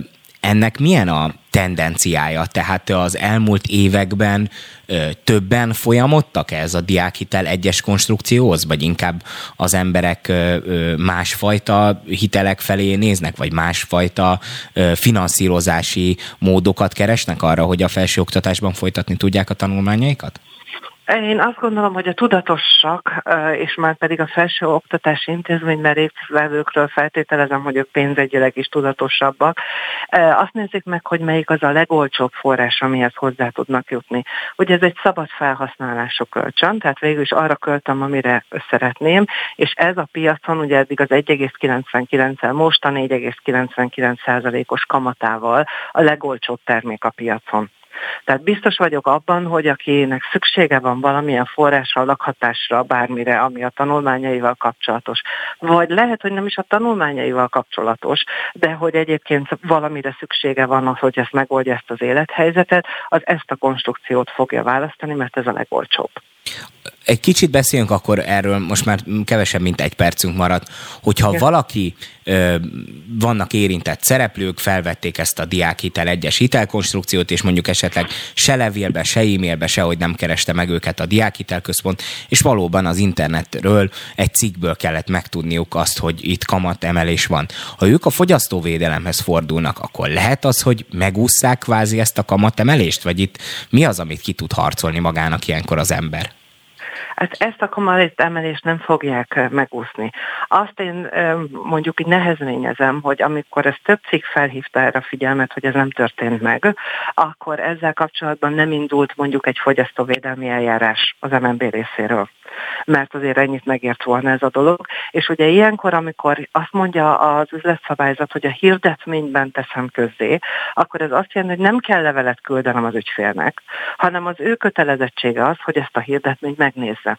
ennek milyen a tendenciája? Tehát az elmúlt években többen folyamodtak ez a diákhitel egyes konstrukcióhoz, vagy inkább az emberek másfajta hitelek felé néznek, vagy másfajta finanszírozási módokat keresnek arra, hogy a felsőoktatásban folytatni tudják a tanulmányaikat?
Én azt gondolom, hogy a tudatosak, és már pedig a felső oktatási intézményben résztvevőkről feltételezem, hogy ők pénzegyileg is tudatosabbak. Azt nézik meg, hogy melyik az a legolcsóbb forrás, amihez hozzá tudnak jutni. Ugye ez egy szabad felhasználású kölcsön, tehát végül is arra költöm, amire szeretném, és ez a piacon ugye eddig az 1,99-el, most a 4,99%-os kamatával a legolcsóbb termék a piacon. Tehát biztos vagyok abban, hogy akinek szüksége van valamilyen forrásra, lakhatásra, bármire, ami a tanulmányaival kapcsolatos, vagy lehet, hogy nem is a tanulmányaival kapcsolatos, de hogy egyébként valamire szüksége van az, hogy ezt megoldja ezt az élethelyzetet, az ezt a konstrukciót fogja választani, mert ez a legolcsóbb.
Egy kicsit beszéljünk akkor erről, most már kevesebb, mint egy percünk maradt, hogyha ja. valaki, vannak érintett szereplők, felvették ezt a diákhitel egyes hitelkonstrukciót, és mondjuk esetleg se levélbe, se e-mailbe, sehogy nem kereste meg őket a diákhitelközpont, és valóban az internetről egy cikkből kellett megtudniuk azt, hogy itt kamat emelés van. Ha ők a fogyasztóvédelemhez fordulnak, akkor lehet az, hogy megúszszák kvázi ezt a kamatemelést, vagy itt mi az, amit ki tud harcolni magának ilyenkor az ember?
Hát ezt a kamarit emelést nem fogják megúszni. Azt én mondjuk így nehezményezem, hogy amikor ez több cikk felhívta erre a figyelmet, hogy ez nem történt meg, akkor ezzel kapcsolatban nem indult mondjuk egy fogyasztóvédelmi eljárás az MNB részéről mert azért ennyit megért volna ez a dolog. És ugye ilyenkor, amikor azt mondja az üzletszabályzat, hogy a hirdetményben teszem közzé, akkor ez azt jelenti, hogy nem kell levelet küldenem az ügyfélnek, hanem az ő kötelezettsége az, hogy ezt a hirdetményt megnézze. Yeah.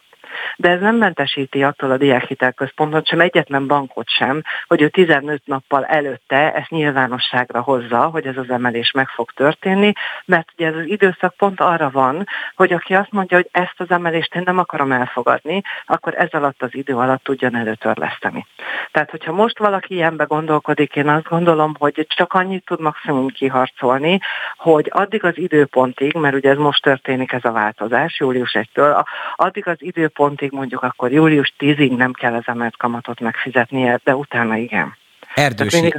De ez nem mentesíti attól a diákhitelközpontot, sem egyetlen bankot sem, hogy ő 15 nappal előtte ezt nyilvánosságra hozza, hogy ez az emelés meg fog történni, mert ugye ez az időszak pont arra van, hogy aki azt mondja, hogy ezt az emelést én nem akarom elfogadni, akkor ez alatt az idő alatt tudjon előtörleszteni. Tehát, hogyha most valaki ilyenbe gondolkodik, én azt gondolom, hogy csak annyit tud maximum kiharcolni, hogy addig az időpontig, mert ugye ez most történik ez a változás, július 1-től, addig az időpontig pontig mondjuk akkor július 10-ig nem kell az emelt kamatot megfizetnie, de utána igen.
Erdősi.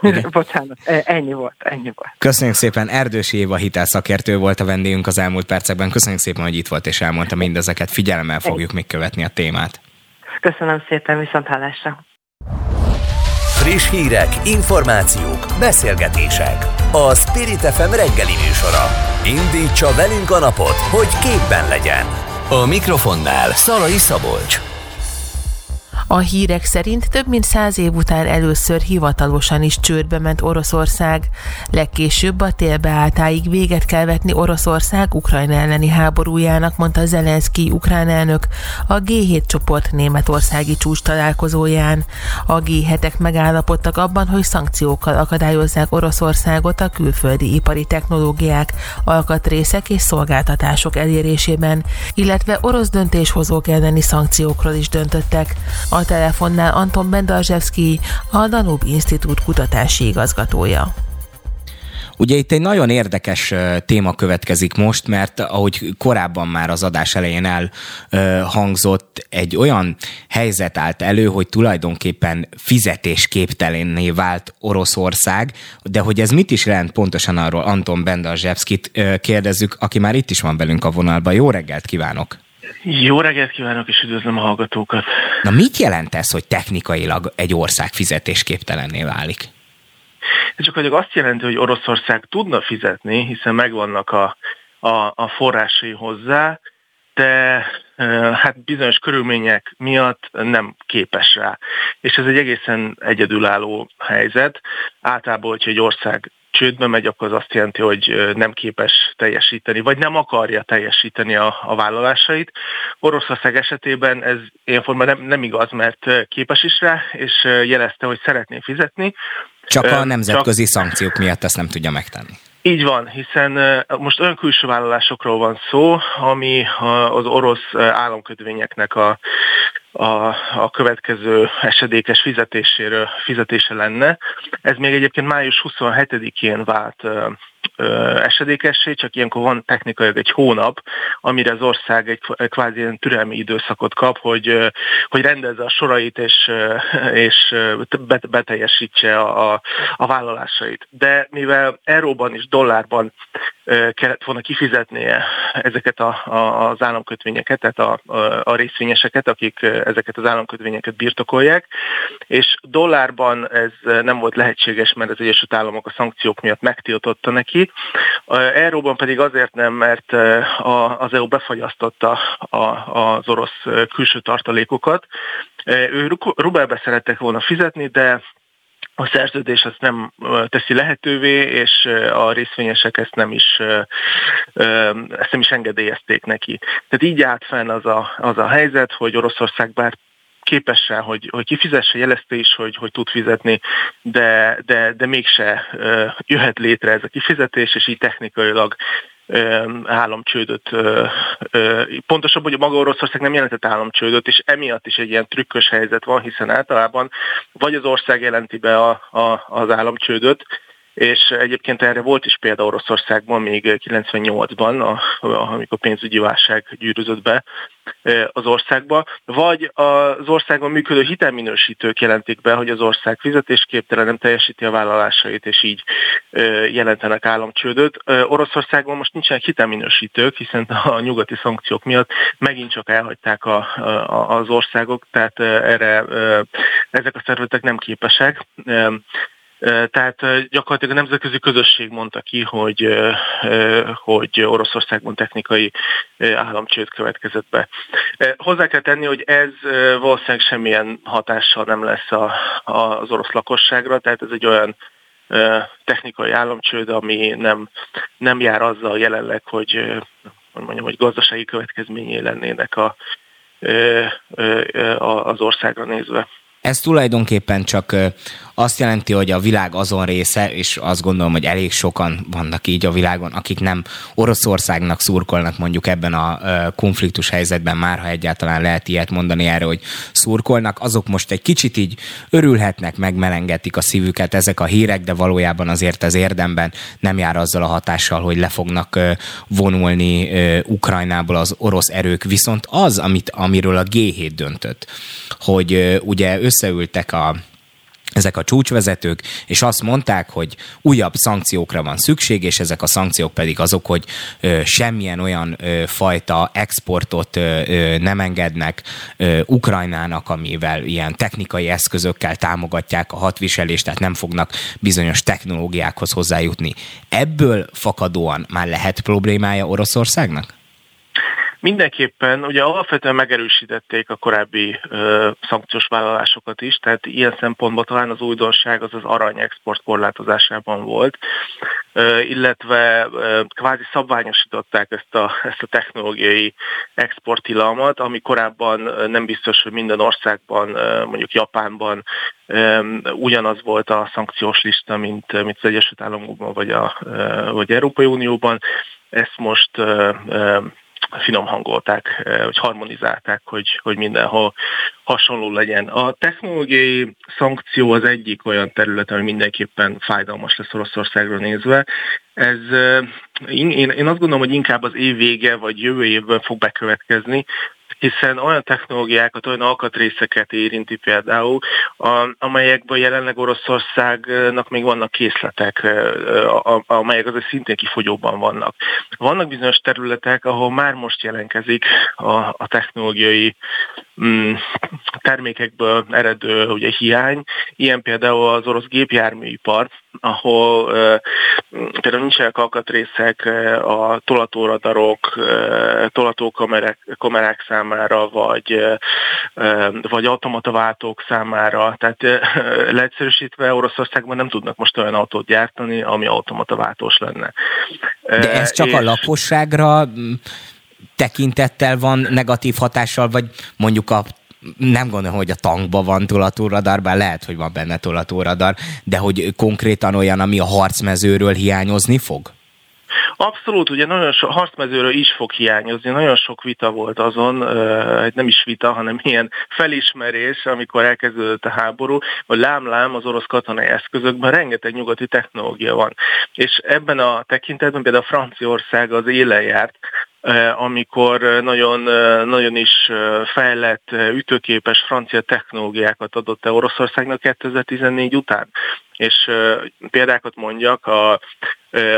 Mindig...
Bocsánat, e, ennyi volt, ennyi volt.
Köszönjük szépen, Erdősi Éva hitelszakértő volt a vendégünk az elmúlt percekben. Köszönjük szépen, hogy itt volt és elmondta mindezeket. Figyelemmel fogjuk még követni a témát.
Köszönöm szépen, viszont hallásra.
Friss hírek, információk, beszélgetések. A Spirit FM reggeli műsora. Indítsa velünk a napot, hogy képben legyen. A mikrofonnál Szalai Szabolcs.
A hírek szerint több mint száz év után először hivatalosan is csődbe ment Oroszország. Legkésőbb a télbeálltáig véget kell vetni Oroszország Ukrajna elleni háborújának, mondta Zelenszky ukrán elnök a G7 csoport németországi csúcs találkozóján. A G7-ek megállapodtak abban, hogy szankciókkal akadályozzák Oroszországot a külföldi ipari technológiák, alkatrészek és szolgáltatások elérésében, illetve orosz döntéshozók elleni szankciókról is döntöttek. A telefonnál Anton Bendalzsevszki, a Danub Institút kutatási igazgatója.
Ugye itt egy nagyon érdekes téma következik most, mert ahogy korábban már az adás elején elhangzott, egy olyan helyzet állt elő, hogy tulajdonképpen fizetésképtelenné vált Oroszország, de hogy ez mit is jelent pontosan arról Anton Bendalzsevszkit kérdezzük, aki már itt is van velünk a vonalban. Jó reggelt kívánok!
Jó reggelt kívánok, és üdvözlöm a hallgatókat!
Na mit jelent ez, hogy technikailag egy ország fizetésképtelenné válik?
Ez csak hogy azt jelenti, hogy Oroszország tudna fizetni, hiszen megvannak a, a, a forrásai hozzá, de hát bizonyos körülmények miatt nem képes rá. És ez egy egészen egyedülálló helyzet. Általában, hogyha egy ország csődbe megy, akkor az azt jelenti, hogy nem képes teljesíteni, vagy nem akarja teljesíteni a, a vállalásait. Oroszország esetében ez ilyen formában nem, nem igaz, mert képes is rá, és jelezte, hogy szeretné fizetni.
Csak a nemzetközi Csak... szankciók miatt ezt nem tudja megtenni.
Így van, hiszen most olyan külső vállalásokról van szó, ami az orosz államkötvényeknek a, a, a következő esedékes fizetéséről fizetése lenne. Ez még egyébként május 27-én vált esedékessé, csak ilyenkor van technikailag egy hónap, amire az ország egy kvázi ilyen türelmi időszakot kap, hogy, hogy rendezze a sorait és, és beteljesítse a, a vállalásait. De mivel euróban és dollárban kellett volna kifizetnie ezeket a, a, az államkötvényeket, tehát a, a, a részvényeseket, akik ezeket az államkötvényeket birtokolják, és dollárban ez nem volt lehetséges, mert az Egyesült Államok a szankciók miatt megtiltotta neki. Euróban pedig azért nem, mert az EU befagyasztotta az orosz külső tartalékokat. Ő rubelbe szerettek volna fizetni, de a szerződés azt nem teszi lehetővé, és a részvényesek ezt nem is, ezt nem is engedélyezték neki. Tehát így állt fenn az a, az a helyzet, hogy Oroszország bár képes hogy, hogy kifizesse, jelezte is, hogy, hogy tud fizetni, de, de, de mégse jöhet létre ez a kifizetés, és így technikailag államcsődöt, pontosabban, hogy maga Oroszország nem jelentett államcsődöt, és emiatt is egy ilyen trükkös helyzet van, hiszen általában vagy az ország jelenti be a, a, az államcsődöt, és egyébként erre volt is példa Oroszországban még 98-ban, amikor pénzügyi válság gyűrűzött be az országba, vagy az országban működő hitelminősítők jelentik be, hogy az ország fizetésképtelen nem teljesíti a vállalásait, és így jelentenek államcsődöt. Oroszországban most nincsenek hitelminősítők, hiszen a nyugati szankciók miatt megint csak elhagyták a, a, az országok, tehát erre ezek a szervezetek nem képesek. Tehát gyakorlatilag a nemzetközi közösség mondta ki, hogy, hogy Oroszországban technikai államcsőd következett be. Hozzá kell tenni, hogy ez valószínűleg semmilyen hatással nem lesz a, az orosz lakosságra, tehát ez egy olyan technikai államcsőd, ami nem, nem jár azzal jelenleg, hogy mondjam, hogy gazdasági következményei lennének a, az országra nézve.
Ez tulajdonképpen csak azt jelenti, hogy a világ azon része, és azt gondolom, hogy elég sokan vannak így a világon, akik nem Oroszországnak szurkolnak mondjuk ebben a konfliktus helyzetben, már ha egyáltalán lehet ilyet mondani erre, hogy szurkolnak, azok most egy kicsit így örülhetnek, megmelengetik a szívüket ezek a hírek, de valójában azért az érdemben nem jár azzal a hatással, hogy le fognak vonulni Ukrajnából az orosz erők. Viszont az, amit, amiről a G7 döntött, hogy ugye összeültek a ezek a csúcsvezetők, és azt mondták, hogy újabb szankciókra van szükség, és ezek a szankciók pedig azok, hogy semmilyen olyan fajta exportot nem engednek Ukrajnának, amivel ilyen technikai eszközökkel támogatják a hatviselést, tehát nem fognak bizonyos technológiákhoz hozzájutni. Ebből fakadóan már lehet problémája Oroszországnak?
Mindenképpen ugye alapvetően megerősítették a korábbi ö, szankciós vállalásokat is, tehát ilyen szempontból talán az újdonság az az arany export korlátozásában volt, ö, illetve ö, kvázi szabványosították ezt a, ezt a technológiai exportilalmat, ami korábban nem biztos, hogy minden országban, mondjuk Japánban ugyanaz volt a szankciós lista, mint, mint az Egyesült Államokban vagy, a, vagy Európai Unióban. Ezt most finom hangolták, vagy harmonizálták, hogy, hogy mindenhol hasonló legyen. A technológiai szankció az egyik olyan terület, ami mindenképpen fájdalmas lesz Oroszországra nézve. Ez, én, én azt gondolom, hogy inkább az év vége vagy jövő évben fog bekövetkezni, hiszen olyan technológiákat, olyan alkatrészeket érinti például, amelyekben jelenleg Oroszországnak még vannak készletek, amelyek azért szintén kifogyóban vannak. Vannak bizonyos területek, ahol már most jelenkezik a, technológiai mm, termékekből eredő ugye, hiány, ilyen például az orosz gépjárműipar, ahol például nincsenek alkatrészek a tolatóradarok, tolatókamerák kamerák számára, vagy, vagy automataváltók számára. Tehát leegyszerűsítve Oroszországban nem tudnak most olyan autót gyártani, ami automataváltós lenne.
De ez csak és... a lakosságra tekintettel van negatív hatással, vagy mondjuk a nem gondolom, hogy a tankban van tolatóradar, bár lehet, hogy van benne tolatóradar, de hogy konkrétan olyan, ami a harcmezőről hiányozni fog?
Abszolút, ugye nagyon sok harcmezőről is fog hiányozni, nagyon sok vita volt azon, nem is vita, hanem ilyen felismerés, amikor elkezdődött a háború, hogy lám-lám az orosz katonai eszközökben rengeteg nyugati technológia van. És ebben a tekintetben például Franciaország az élen járt, amikor nagyon, nagyon is fejlett, ütőképes francia technológiákat adott el Oroszországnak 2014 után. És példákat mondjak, a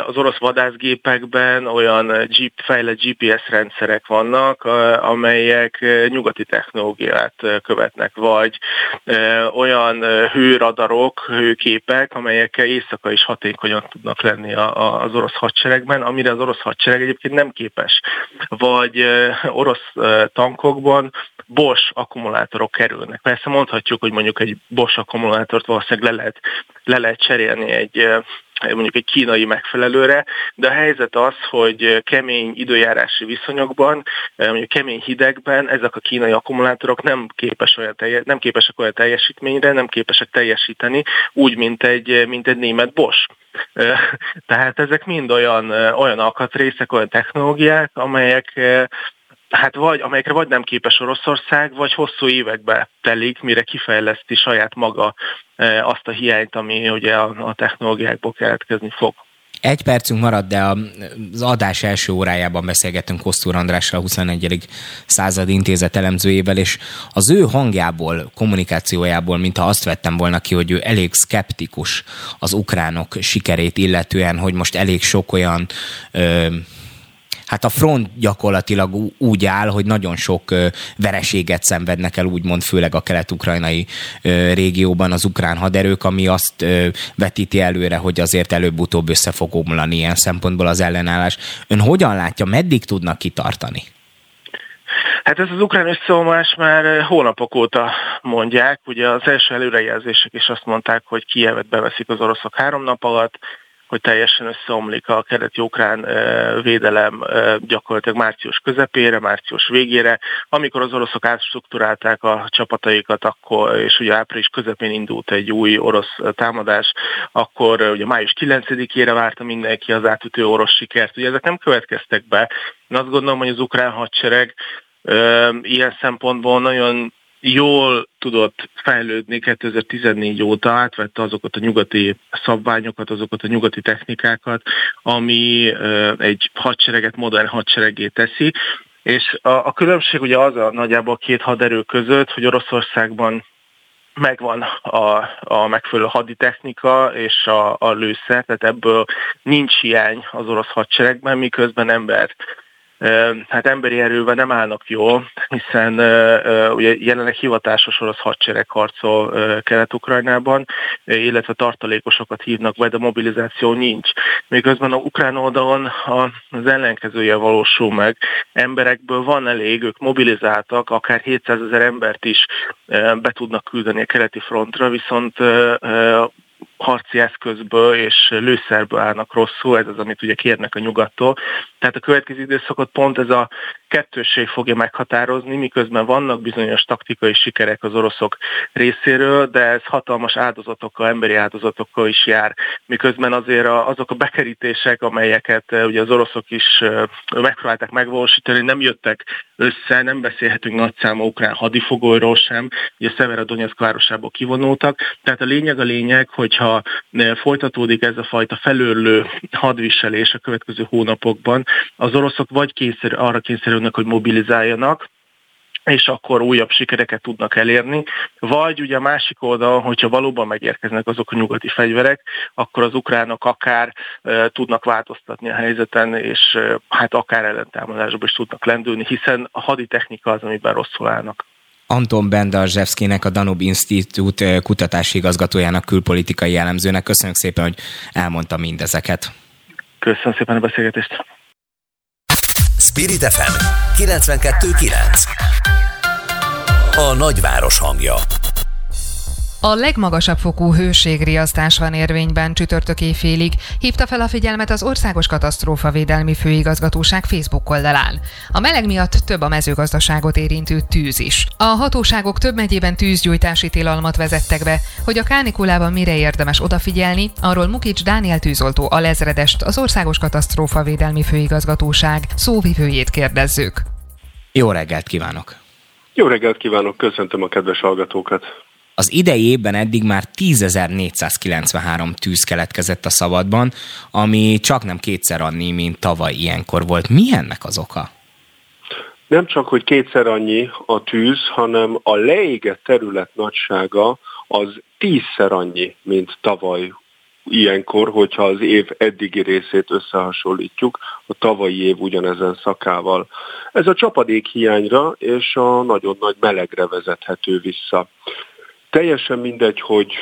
az orosz vadászgépekben olyan Jeep, fejlett GPS rendszerek vannak, amelyek nyugati technológiát követnek, vagy olyan hőradarok, hőképek, amelyekkel éjszaka is hatékonyan tudnak lenni az orosz hadseregben, amire az orosz hadsereg egyébként nem képes. Vagy orosz tankokban Bosch akkumulátorok kerülnek. Persze mondhatjuk, hogy mondjuk egy Bosch akkumulátort valószínűleg le lehet, le lehet cserélni egy mondjuk egy kínai megfelelőre, de a helyzet az, hogy kemény időjárási viszonyokban, mondjuk kemény hidegben ezek a kínai akkumulátorok nem, képes olyan telje, nem képesek olyan teljesítményre, nem képesek teljesíteni úgy, mint egy, mint egy német Bosch. Tehát ezek mind olyan, olyan alkatrészek, olyan technológiák, amelyek hát vagy, amelyekre vagy nem képes Oroszország, vagy hosszú évekbe telik, mire kifejleszti saját maga e, azt a hiányt, ami ugye a, a technológiákból keletkezni fog.
Egy percünk maradt, de az adás első órájában beszélgettünk Kosztúr Andrással, a 21. század intézet elemzőjével, és az ő hangjából, kommunikációjából, mintha azt vettem volna ki, hogy ő elég szkeptikus az ukránok sikerét illetően, hogy most elég sok olyan ö, hát a front gyakorlatilag úgy áll, hogy nagyon sok vereséget szenvednek el, úgymond főleg a kelet-ukrajnai régióban az ukrán haderők, ami azt vetíti előre, hogy azért előbb-utóbb össze fog omlani ilyen szempontból az ellenállás. Ön hogyan látja, meddig tudnak kitartani?
Hát ez az ukrán összeomlás már hónapok óta mondják. Ugye az első előrejelzések is azt mondták, hogy Kievet beveszik az oroszok három nap alatt, hogy teljesen összeomlik a keleti ukrán védelem gyakorlatilag március közepére, március végére, amikor az oroszok átstruktúrálták a csapataikat, akkor, és ugye április közepén indult egy új orosz támadás, akkor ugye május 9-ére várta mindenki az átütő orosz sikert. Ugye ezek nem következtek be. Én azt gondolom, hogy az ukrán hadsereg ilyen szempontból nagyon jól tudott fejlődni 2014 óta, átvette azokat a nyugati szabványokat, azokat a nyugati technikákat, ami egy hadsereget modern hadseregé teszi. És a, a különbség ugye az a nagyjából a két haderő között, hogy Oroszországban megvan a, a megfelelő haditechnika és a, a lőszer, tehát ebből nincs hiány az orosz hadseregben, miközben ember hát emberi erővel nem állnak jól, hiszen ugye jelenleg hivatásos orosz hadsereg harcol Kelet-Ukrajnában, illetve tartalékosokat hívnak be, de mobilizáció nincs. Miközben a ukrán oldalon az ellenkezője valósul meg. Emberekből van elég, ők mobilizáltak, akár 700 ezer embert is be tudnak küldeni a keleti frontra, viszont harci eszközből és lőszerből állnak rosszul, ez az, amit ugye kérnek a nyugattól. Tehát a következő időszakot pont ez a kettősség fogja meghatározni, miközben vannak bizonyos taktikai sikerek az oroszok részéről, de ez hatalmas áldozatokkal, emberi áldozatokkal is jár, miközben azért azok a bekerítések, amelyeket eh, ugye az oroszok is eh, megpróbálták megvalósítani, nem jöttek össze, nem beszélhetünk nagyszámú ukrán hadifogóról sem, ugye Donetsk városából kivonultak, tehát a lényeg a lényeg, hogyha eh, folytatódik ez a fajta felőrlő hadviselés a következő hónapokban, az oroszok vagy kényszer, arra kényszerülnek, hogy mobilizáljanak, és akkor újabb sikereket tudnak elérni. Vagy ugye a másik oldal, hogyha valóban megérkeznek azok a nyugati fegyverek, akkor az ukránok akár e, tudnak változtatni a helyzeten, és e, hát akár ellentámadásba is tudnak lendülni, hiszen a haditechnika az, amiben rosszul állnak.
Anton Bendarzsevszkinek, a Danub Institute kutatási igazgatójának, külpolitikai jellemzőnek. Köszönjük szépen, hogy elmondta mindezeket.
Köszönöm szépen a beszélgetést.
Spirit FM 92.9 A nagyváros hangja
a legmagasabb fokú hőségriasztás van érvényben csütörtök éjfélig, hívta fel a figyelmet az Országos Katasztrófa Védelmi Főigazgatóság Facebook oldalán. A meleg miatt több a mezőgazdaságot érintő tűz is. A hatóságok több megyében tűzgyújtási tilalmat vezettek be, hogy a kánikulában mire érdemes odafigyelni, arról Mukics Dániel tűzoltó alezredest, az Országos Katasztrófa Védelmi Főigazgatóság szóvivőjét kérdezzük.
Jó reggelt kívánok!
Jó reggelt kívánok, köszöntöm a kedves hallgatókat!
Az idei évben eddig már 10.493 tűz keletkezett a szabadban, ami csak nem kétszer annyi, mint tavaly ilyenkor volt. Mi ennek az oka?
Nem csak, hogy kétszer annyi a tűz, hanem a leégett terület nagysága az tízszer annyi, mint tavaly ilyenkor, hogyha az év eddigi részét összehasonlítjuk a tavalyi év ugyanezen szakával. Ez a csapadék hiányra és a nagyon nagy melegre vezethető vissza. Teljesen mindegy, hogy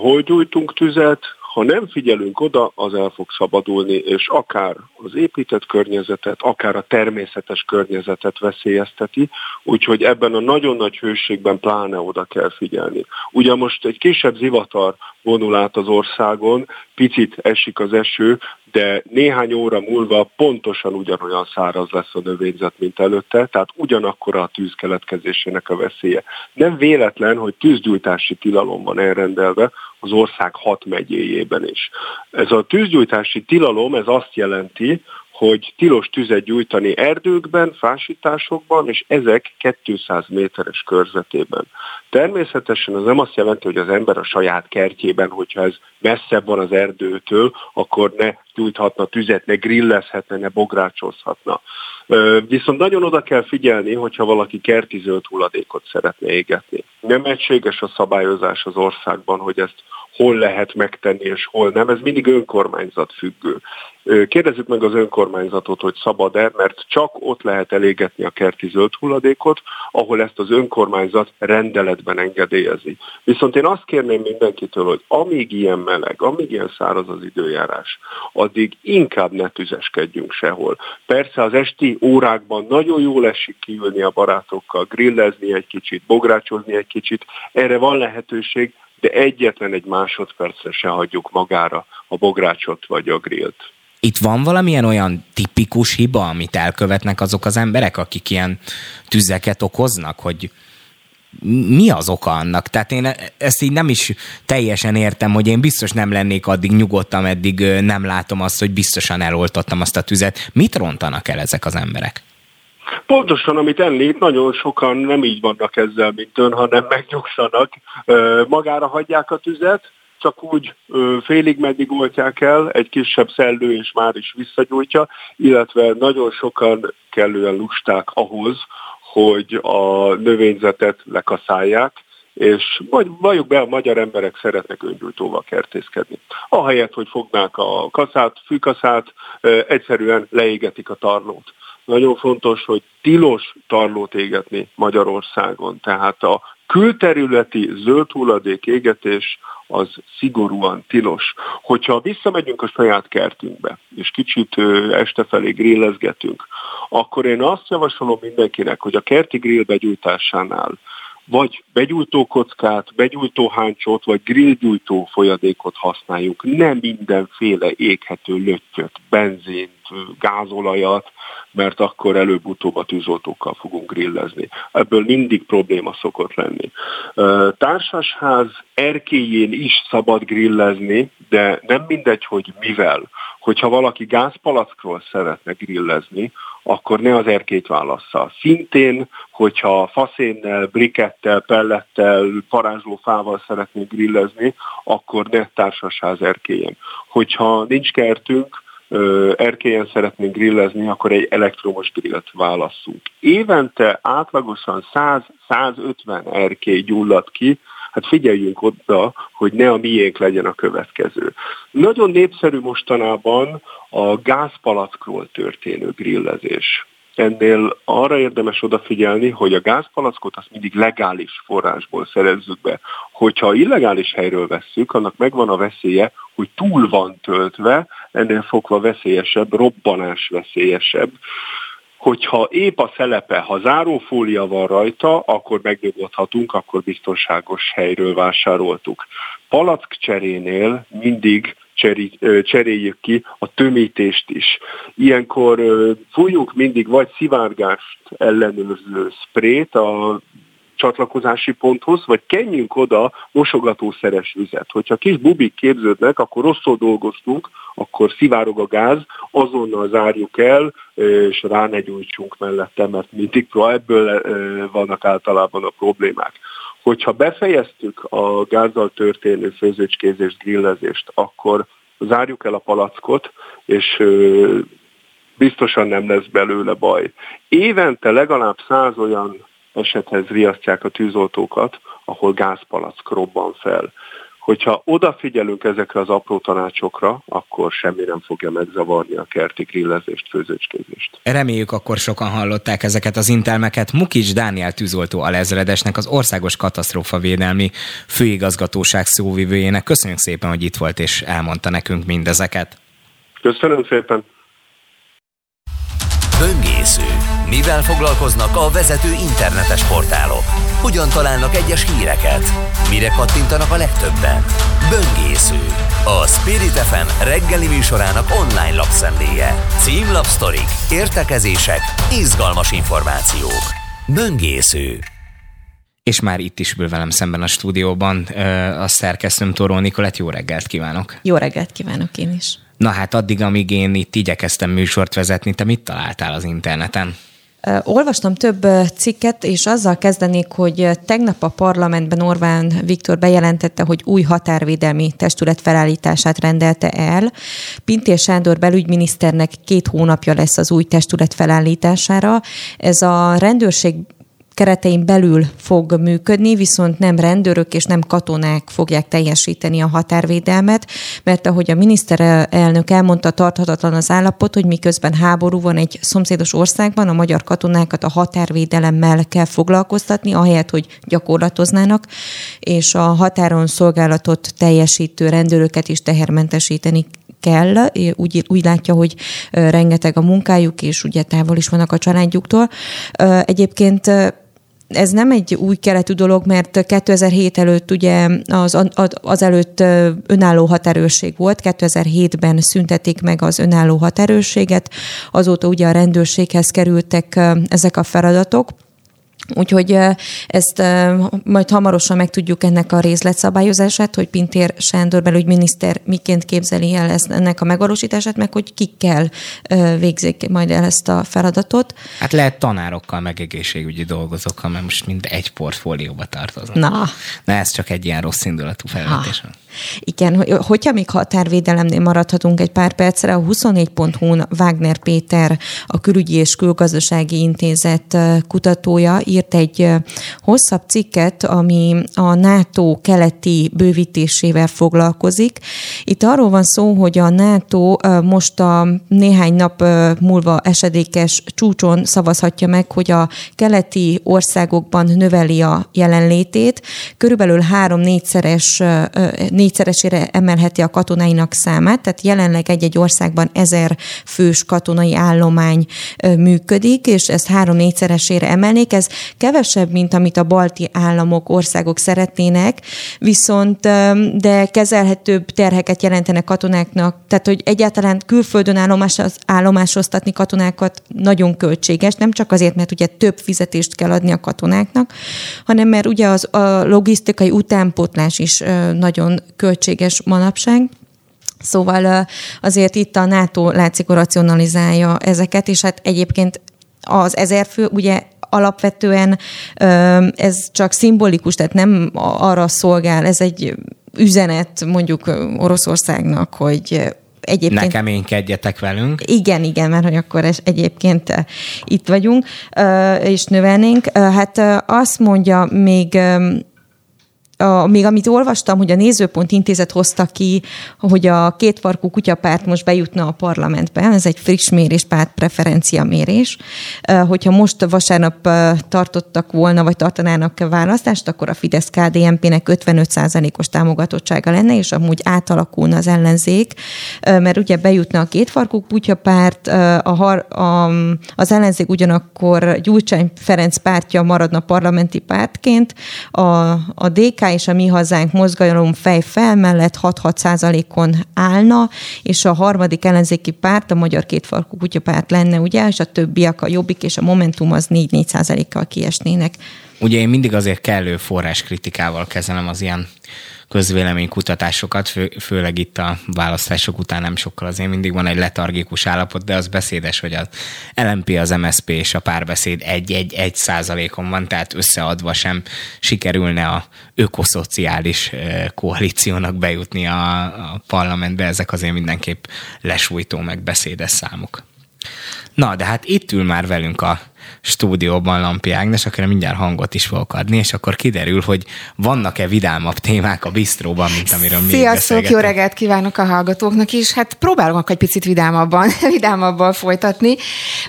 hol gyújtunk tüzet, ha nem figyelünk oda, az el fog szabadulni, és akár az épített környezetet, akár a természetes környezetet veszélyezteti, úgyhogy ebben a nagyon nagy hőségben pláne oda kell figyelni. Ugye most egy kisebb zivatar vonul át az országon, picit esik az eső, de néhány óra múlva pontosan ugyanolyan száraz lesz a növényzet, mint előtte, tehát ugyanakkor a tűz keletkezésének a veszélye. Nem véletlen, hogy tűzgyújtási tilalom van elrendelve az ország hat megyéjében is. Ez a tűzgyújtási tilalom, ez azt jelenti, hogy tilos tüzet gyújtani erdőkben, fásításokban, és ezek 200 méteres körzetében. Természetesen az nem azt jelenti, hogy az ember a saját kertjében, hogyha ez messzebb van az erdőtől, akkor ne gyújthatna tüzet, ne grillezhetne, ne bográcsozhatna. Viszont nagyon oda kell figyelni, hogyha valaki kerti zöld hulladékot szeretne égetni. Nem egységes a szabályozás az országban, hogy ezt hol lehet megtenni és hol nem. Ez mindig önkormányzat függő. Kérdezzük meg az önkormányzatot, hogy szabad-e, mert csak ott lehet elégetni a kerti zöld hulladékot, ahol ezt az önkormányzat rendeletben engedélyezi. Viszont én azt kérném mindenkitől, hogy amíg ilyen meleg, amíg ilyen száraz az időjárás, addig inkább ne tüzeskedjünk sehol. Persze az esti órákban nagyon jól esik kiülni a barátokkal, grillezni egy kicsit, bográcsozni egy kicsit, erre van lehetőség, de egyetlen egy másodpercre se hagyjuk magára a bográcsot vagy a grillt.
Itt van valamilyen olyan tipikus hiba, amit elkövetnek azok az emberek, akik ilyen tüzeket okoznak, hogy mi az oka annak? Tehát én ezt így nem is teljesen értem, hogy én biztos nem lennék addig nyugodtam, eddig nem látom azt, hogy biztosan eloltottam azt a tüzet. Mit rontanak el ezek az emberek?
Pontosan, amit említ, nagyon sokan nem így vannak ezzel, mint ön, hanem megnyugszanak, magára hagyják a tüzet, csak úgy félig meddig oltják el, egy kisebb szellő és már is visszagyújtja, illetve nagyon sokan kellően lusták ahhoz, hogy a növényzetet lekaszálják, és vagy valljuk be, a magyar emberek szeretnek öngyújtóval kertészkedni. Ahelyett, hogy fognák a kaszát, fűkaszát, egyszerűen leégetik a tarlót. nagyon fontos, hogy tilos tarlót égetni Magyarországon. Tehát a külterületi zöld hulladék égetés az szigorúan tilos. Hogyha visszamegyünk a saját kertünkbe, és kicsit este felé grillezgetünk, akkor én azt javasolom mindenkinek, hogy a kerti grill begyújtásánál vagy begyújtó kockát, begyújtó vagy grillgyújtó folyadékot használjuk. Nem mindenféle éghető löttyöt, benzint, gázolajat, mert akkor előbb-utóbb a tűzoltókkal fogunk grillezni. Ebből mindig probléma szokott lenni. Társasház erkélyén is szabad grillezni, de nem mindegy, hogy mivel. Hogyha valaki gázpalackról szeretne grillezni, akkor ne az erkét válassza. Szintén, hogyha faszénnel, brikettel, pellettel, parázslófával szeretnénk grillezni, akkor ne társasház erkélyen. Hogyha nincs kertünk, erkélyen szeretnénk grillezni, akkor egy elektromos grillt válasszunk. Évente átlagosan 100-150 erkély gyullad ki, hát figyeljünk oda, hogy ne a miénk legyen a következő. Nagyon népszerű mostanában a gázpalackról történő grillezés. Ennél arra érdemes odafigyelni, hogy a gázpalackot azt mindig legális forrásból szerezzük be. Hogyha illegális helyről vesszük, annak megvan a veszélye, hogy túl van töltve, ennél fogva veszélyesebb, robbanás veszélyesebb. Hogyha épp a szelepe, ha zárófólia van rajta, akkor megnyugodhatunk, akkor biztonságos helyről vásároltuk. Palack cserénél mindig cseréljük ki a tömítést is. Ilyenkor fújunk mindig vagy szivárgást ellenőrző sprét a csatlakozási ponthoz, vagy kenjünk oda mosogatószeres vizet. Hogyha kis bubik képződnek, akkor rosszul dolgoztunk, akkor szivárog a gáz, azonnal zárjuk el, és rá ne gyújtsunk mellette, mert mindig ebből vannak általában a problémák. Hogyha befejeztük a gázzal történő főzőcskézést, grillezést, akkor zárjuk el a palackot, és biztosan nem lesz belőle baj. Évente legalább száz olyan esethez riasztják a tűzoltókat, ahol gázpalack robban fel. Hogyha odafigyelünk ezekre az apró tanácsokra, akkor semmi nem fogja megzavarni a kerti grillezést, főzőcskézést.
Reméljük akkor sokan hallották ezeket az intelmeket. Mukics Dániel tűzoltó alezredesnek, az Országos Katasztrófa Védelmi Főigazgatóság szóvivőjének. Köszönjük szépen, hogy itt volt és elmondta nekünk mindezeket.
Köszönöm szépen.
Böngésző. Mivel foglalkoznak a vezető internetes portálok? Hogyan találnak egyes híreket? Mire kattintanak a legtöbben? Böngésző. A Spirit FM reggeli műsorának online lapszemléje. Címlapsztorik, értekezések, izgalmas információk. Böngésző.
És már itt is ül velem szemben a stúdióban a szerkesztőm Toró Nikolett. Jó reggelt kívánok!
Jó reggelt kívánok én is!
Na hát addig, amíg én itt igyekeztem műsort vezetni, te mit találtál az interneten?
Olvastam több cikket, és azzal kezdenék, hogy tegnap a parlamentben Orbán Viktor bejelentette, hogy új határvédelmi testület felállítását rendelte el. Pintér Sándor belügyminiszternek két hónapja lesz az új testület felállítására. Ez a rendőrség keretein belül fog működni, viszont nem rendőrök és nem katonák fogják teljesíteni a határvédelmet, mert ahogy a miniszterelnök elmondta, tarthatatlan az állapot, hogy miközben háború van egy szomszédos országban, a magyar katonákat a határvédelemmel kell foglalkoztatni, ahelyett, hogy gyakorlatoznának, és a határon szolgálatot teljesítő rendőröket is tehermentesíteni kell, úgy, úgy látja, hogy rengeteg a munkájuk, és ugye távol is vannak a családjuktól. Egyébként ez nem egy új keletű dolog, mert 2007 előtt ugye az, az előtt önálló határőrség volt, 2007-ben szüntetik meg az önálló határőrséget, azóta ugye a rendőrséghez kerültek ezek a feladatok, Úgyhogy ezt majd hamarosan megtudjuk ennek a részletszabályozását, hogy Pintér Sándor belügyminiszter miként képzeli el ezt, ennek a megvalósítását, meg hogy kikkel végzik majd el ezt a feladatot.
Hát lehet tanárokkal, meg egészségügyi dolgozókkal, mert most mind egy portfólióba tartoznak.
Na.
Na ez csak egy ilyen rossz indulatú felvetés.
Igen, hogyha még határvédelemnél maradhatunk egy pár percre, a 24.hu-n Wagner Péter, a Külügyi és Külgazdasági Intézet kutatója írt egy hosszabb cikket, ami a NATO keleti bővítésével foglalkozik. Itt arról van szó, hogy a NATO most a néhány nap múlva esedékes csúcson szavazhatja meg, hogy a keleti országokban növeli a jelenlétét. Körülbelül három-négyszeres, négyszeresére emelheti a katonáinak számát, tehát jelenleg egy-egy országban ezer fős katonai állomány működik, és ezt három-négyszeresére emelnék. Ez kevesebb, mint amit a balti államok, országok szeretnének, viszont de kezelhetőbb terheket jelentenek katonáknak, tehát hogy egyáltalán külföldön állomás, állomásoztatni katonákat nagyon költséges, nem csak azért, mert ugye több fizetést kell adni a katonáknak, hanem mert ugye az a logisztikai utánpótlás is nagyon költséges manapság. Szóval azért itt a NATO látszik racionalizálja ezeket, és hát egyébként az ezer fő ugye alapvetően ez csak szimbolikus, tehát nem arra szolgál, ez egy üzenet mondjuk Oroszországnak, hogy
egyébként... Ne keménykedjetek velünk.
Igen, igen, mert hogy akkor egyébként itt vagyunk, és növelnénk. Hát azt mondja még a, még amit olvastam, hogy a Nézőpont Intézet hozta ki, hogy a kétfarkú kutyapárt most bejutna a parlamentbe, ez egy friss mérés, párt preferencia mérés. Hogyha most vasárnap tartottak volna, vagy tartanának választást, akkor a Fidesz-KDNP-nek 55%-os támogatottsága lenne, és amúgy átalakulna az ellenzék, mert ugye bejutna a kétfarkú kutyapárt, a, a, az ellenzék ugyanakkor Gyurcsány Ferenc pártja maradna parlamenti pártként, a, a DK és a Mi Hazánk mozgalom fej fel mellett 6-6 százalékon állna, és a harmadik ellenzéki párt, a Magyar Kétfarkú Kutyapárt lenne, ugye, és a többiek, a Jobbik és a Momentum az 4-4 százalékkal kiesnének.
Ugye én mindig azért kellő forráskritikával kezelem az ilyen közvéleménykutatásokat, fő, főleg itt a választások után nem sokkal azért mindig van egy letargikus állapot, de az beszédes, hogy az LMP, az MSP és a párbeszéd egy-egy-egy százalékon van, tehát összeadva sem sikerülne a ökoszociális koalíciónak bejutni a, a parlamentbe, ezek azért mindenképp lesújtó meg beszédes számok. Na, de hát itt ül már velünk a stúdióban Lampi Ágnes, akire mindjárt hangot is fogok adni, és akkor kiderül, hogy vannak-e vidámabb témák a bistróban, mint amiről mi
Sziasztok, jó reggelt kívánok a hallgatóknak is. Hát próbálunk egy picit vidámabban, vidámabban folytatni,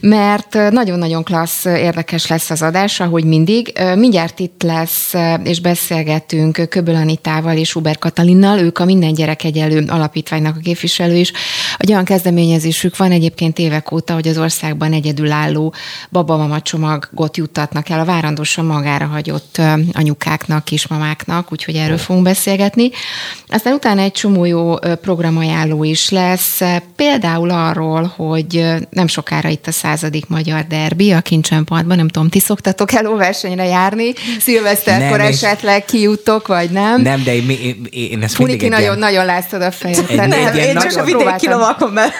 mert nagyon-nagyon klassz, érdekes lesz az adás, ahogy mindig. Mindjárt itt lesz, és beszélgetünk Köböl Anitával és Uber Katalinnal, ők a Minden Gyerek Egyelő Alapítványnak a képviselő is. Egy olyan kezdeményezésük van egyébként évek óta, hogy az országban egyedülálló baba mama csomagot juttatnak el a várandósan magára hagyott anyukáknak, kismamáknak, úgyhogy erről fogunk beszélgetni. Aztán utána egy csomó jó programajánló is lesz, például arról, hogy nem sokára itt a századik magyar derbi a Kincsenpartban, nem tudom, ti szoktatok elóversenyre járni, szilveszterkor esetleg kijutok, vagy nem?
Nem, de én, én, én ezt
Funiki nagyon, ilyen... nagyon látszod a fejét.
Nem, nem, én csak a vidéki lovakon be.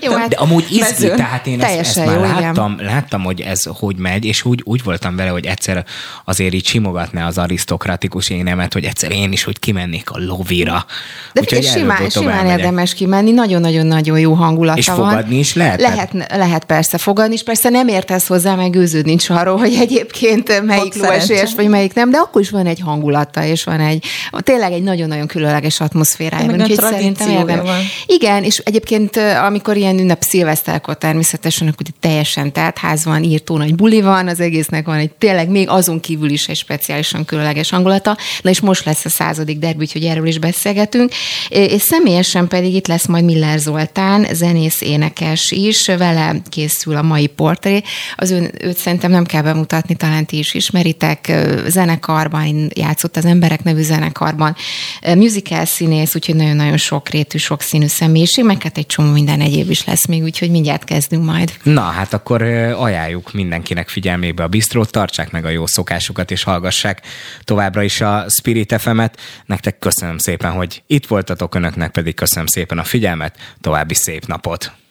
Jó, hát de amúgy izgi, tehát én ezt, ezt már jó, láttam, igen. láttam, hogy ez hogy megy, és úgy, úgy voltam vele, hogy egyszer azért így simogatná az arisztokratikus énemet, hogy egyszer én is, hogy kimennék a lovira.
De Úgyhogy simán, simán érdemes kimenni, nagyon-nagyon-nagyon jó hangulata
és
van.
És fogadni is lehet?
Lehet, lehet persze fogadni, és persze nem értesz hozzá, meg gőződ nincs arról, hogy egyébként melyik ló esélyes, vagy melyik nem, de akkor is van egy hangulata, és van egy, tényleg egy nagyon-nagyon különleges atmoszférája. Úgyhogy szerintem érdemes. Igen, és egyébként amikor ilyen ünnep szilveszterkor természetesen, akkor teljesen teltház van, írtó nagy buli van, az egésznek van egy tényleg még azon kívül is egy speciálisan különleges hangulata. Na és most lesz a századik derbi, úgyhogy erről is beszélgetünk. És személyesen pedig itt lesz majd Miller Zoltán, zenész énekes is, vele készül a mai portré. Az ön, őt szerintem nem kell bemutatni, talán ti is ismeritek. Zenekarban játszott az Emberek nevű zenekarban. Musical színész, úgyhogy nagyon-nagyon sok rétű, sok színű személyiség, meg hát egy csomó minden egyéb is lesz még, úgyhogy mindjárt kezdünk majd.
Na, hát akkor mindenkinek figyelmébe a bistrót, tartsák meg a jó szokásukat, és hallgassák továbbra is a Spirit FM-et. Nektek köszönöm szépen, hogy itt voltatok, önöknek pedig köszönöm szépen a figyelmet, további szép napot!